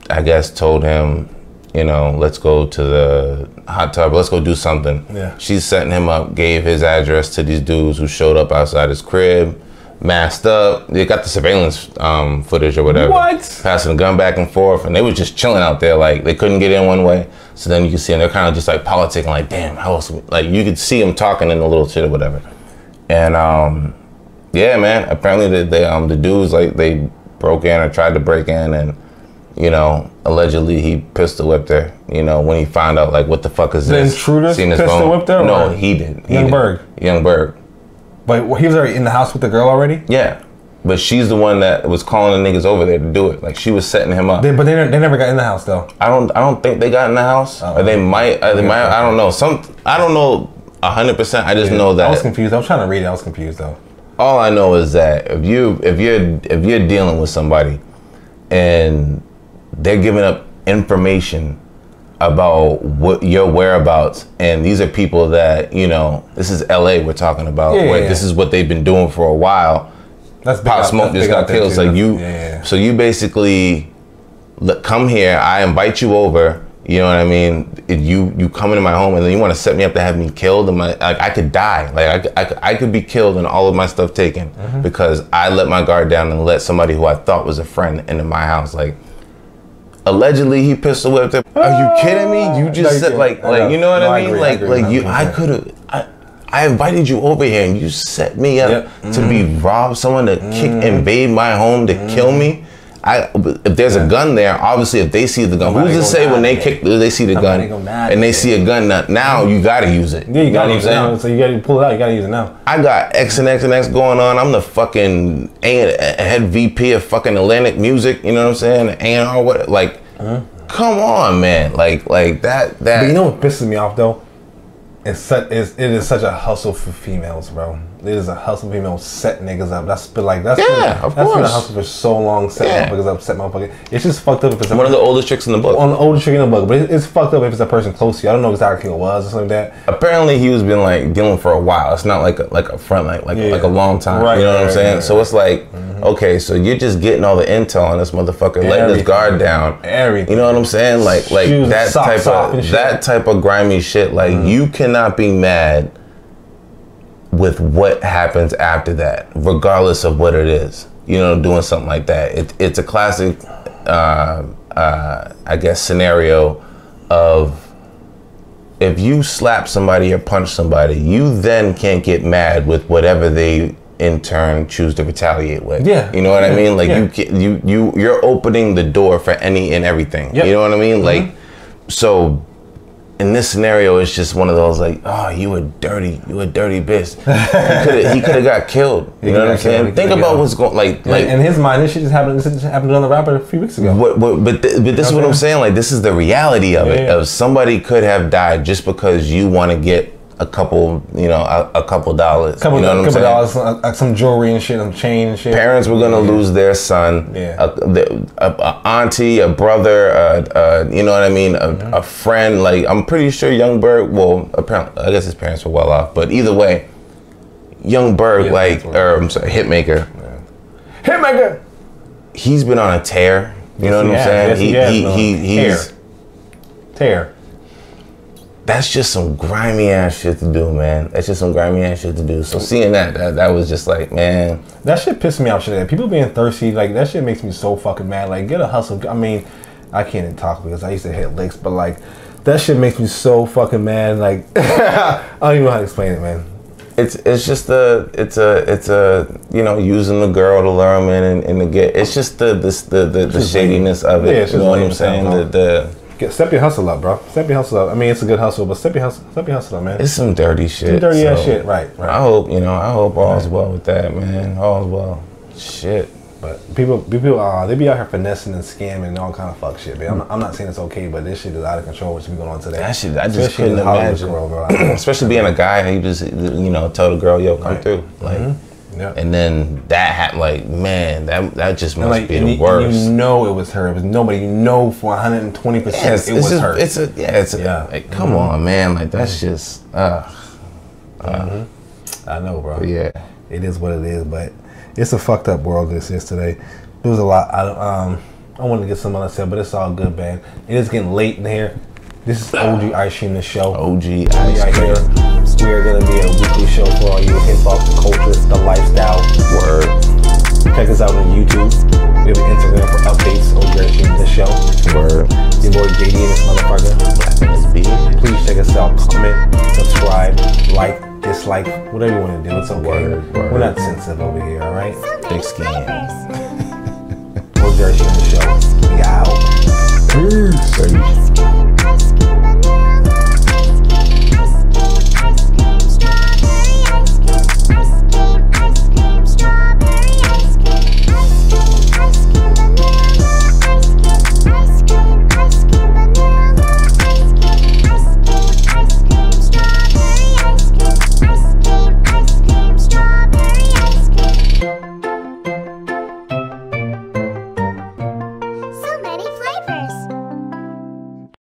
I guess, told him, you know, let's go to the hot tub, let's go do something. Yeah. She's setting him up, gave his address to these dudes who showed up outside his crib, masked up. They got the surveillance um, footage or whatever. What? Passing the gun back and forth, and they was just chilling out there, like they couldn't get in one way. So then you can see them, they're kind of just like politicking, like, damn, how else? we-" Like you could see them talking in a little shit or whatever. And um, Yeah, man. Apparently, the, they, um, the dudes like they broke in or tried to break in, and you know, allegedly he pistol whipped her. You know, when he found out like what the fuck is The this? intruder Seen his pistol phone. whipped her, No, or- he did. He Young. Berg? Young Berg. But he was already in the house with the girl already. Yeah, but she's the one that was calling the niggas over there to do it. Like she was setting him up. They, but they, never- they never got in the house though. I don't. I don't think they got in the house, Oh. or they might. Uh, they might. I don't know. Some. I don't know. hundred percent. I just know that I was confused. I was trying to read it. I was confused though. all I know is that if you if you're if you're dealing with somebody and they're giving up information about what your whereabouts and these are people that you know this is LA we're talking about Yeah, where yeah, this is what they've been doing for a while That's Pop Smoke that's just got killed. So you, Yeah, so you basically look, come here. I invite you over. You know what I mean? If you you come into my home and then you want to set me up to have me killed, and my like I could die. Like I, could- I, I could be killed and all of my stuff taken Mm-hmm. because I let my guard down and let somebody who I thought was a friend into my house. Like allegedly he pistol whipped her. Are you kidding me? You just you said like like you know what No, I I mean? agree, I like agree. like you I could have. I, I invited you over here and you set me up Yep. to be mm-hmm. robbed, someone to kick, mm-hmm. invade my home to kill me. I, if there's a gun there, obviously, if they see the gun, who's to say when they kick, they see the Somebody gun and they see a gun now, now you gotta use it. Yeah, you gotta use it now. So you gotta pull it out. You gotta use it now. I got X and X and X going on. I'm the fucking A head VP of fucking Atlantic Music. You know what I'm saying? A and R. What? Like, uh-huh. come on, man. Like, like that. That. But you know what pisses me off though? It's such it's, it is such a hustle for females, bro. It is a hustle female set niggas up. That's been like that's Yeah, been, of that's been a hustle for so long. Set Yeah. motherfuckers up, set motherfuckers. It's just fucked up if it's a one of the oldest tricks in the book. One of the oldest trick in the book, but it's fucked up if it's a person close to you. I don't know exactly who it was or something like that. apparently he was been like dealing for a while. It's not like a, like a front like like Yeah. like a long time. Right, you know what I'm saying? right, so right. it's like mm-hmm. okay, so you're just getting all the intel on this motherfucker, letting his guard down. Everything. You know what I'm saying? Like like Shoes that type of that type of grimy shit. Like mm-hmm. you cannot be mad with what happens after that, regardless of what it is. You know, doing something like that. It, it's a classic, uh, uh, I guess, scenario of if you slap somebody or punch somebody, you then can't get mad with whatever they in turn choose to retaliate with. Yeah. you know what I mean. Like Yeah. you, can, you, you, you're opening the door for any and everything. Yep. You know what I mean? Like, Mm-hmm. so in this scenario, it's just one of those like, oh, you a dirty, you a dirty bitch. he could have got killed. You know what I'm could've got killed, saying? Think about what's going like like. in his mind, this shit just happened. This just happened to another rapper a few weeks ago. what, what, but th- but this is what I'm saying. Like this is the reality of it. Yeah, yeah. Of somebody could have died just because you want to get a couple, you know, a, a couple dollars. couple, you know what I'm couple saying? dollars, uh, some jewelry and shit, some chain and shit. Parents were gonna lose their son. Yeah. A, a, a auntie, a brother, a, you know what I mean, a, Mm-hmm. a friend. Like I'm pretty sure Young Berg. Well, apparently, I guess his parents were well off. But either way, Young Berg, Yeah, like, or I'm sorry, Hitmaker. Hitmaker. He's been on a tear. You know what I'm saying? he, he he, been on he, a he's. tear. Tear. That's just some grimy ass shit to do, man. That's just some grimy ass shit to do. So seeing that, that, that was just like, man, That shit pissed me off. Shit, people being thirsty, like that shit makes me so fucking mad. Like, get a hustle. I mean, I can't even talk because I used to hit licks, but like, that shit makes me so fucking mad. Like, I don't even know how to explain it, man. it's it's just a it's a it's a you know using the girl to lure him in and, and to get it's just the this the the, the shadiness of it. it's you know what I'm saying? The, the Get, step your hustle up, bro. Step your hustle up. I mean, it's a good hustle, but step your hustle, step your hustle up, man. it's some dirty shit. Some dirty ass shit, right? Right. I hope you know. I hope all's well with that, man. All's well. Shit. But people, people, uh, they be out here finessing and scamming and all kind of fuck shit. Man. I'm, I'm not saying it's okay, but this shit is out of control. What's been going on today? That shit. I just Especially couldn't imagine. world, bro. Especially being a guy, he just you know tell the girl, "Yo, come Right. through." Like, Yeah. and then that happened. Like, man, that that just must like, be the you, worst. you know it was her. It was nobody. You know for 120 percent it was just, her. It's a yeah. It's a, Yeah. Like, come on, man. Like that's just uh I know, bro. yeah. It is what it is, but it's a fucked up world this is today. There was a lot. I um, I want to get some other stuff, but it's all good, man. It is getting late in here. This is OG Ice Cream, the show. OG ice are here. Cream. We are gonna be a weekly show for all you hip hop, the culture, the lifestyle. Word. Check us out on YouTube. We have an Instagram for updates. OG Ice Cream, the show. Word. Your boy JD and this motherfucker. Black in this beat. Please check us out. Comment, subscribe, like, dislike, whatever you want to do. It's okay. Word, word. We're not sensitive over here, all right? Thick skin. We'll Jersey on the show. We out. Peace.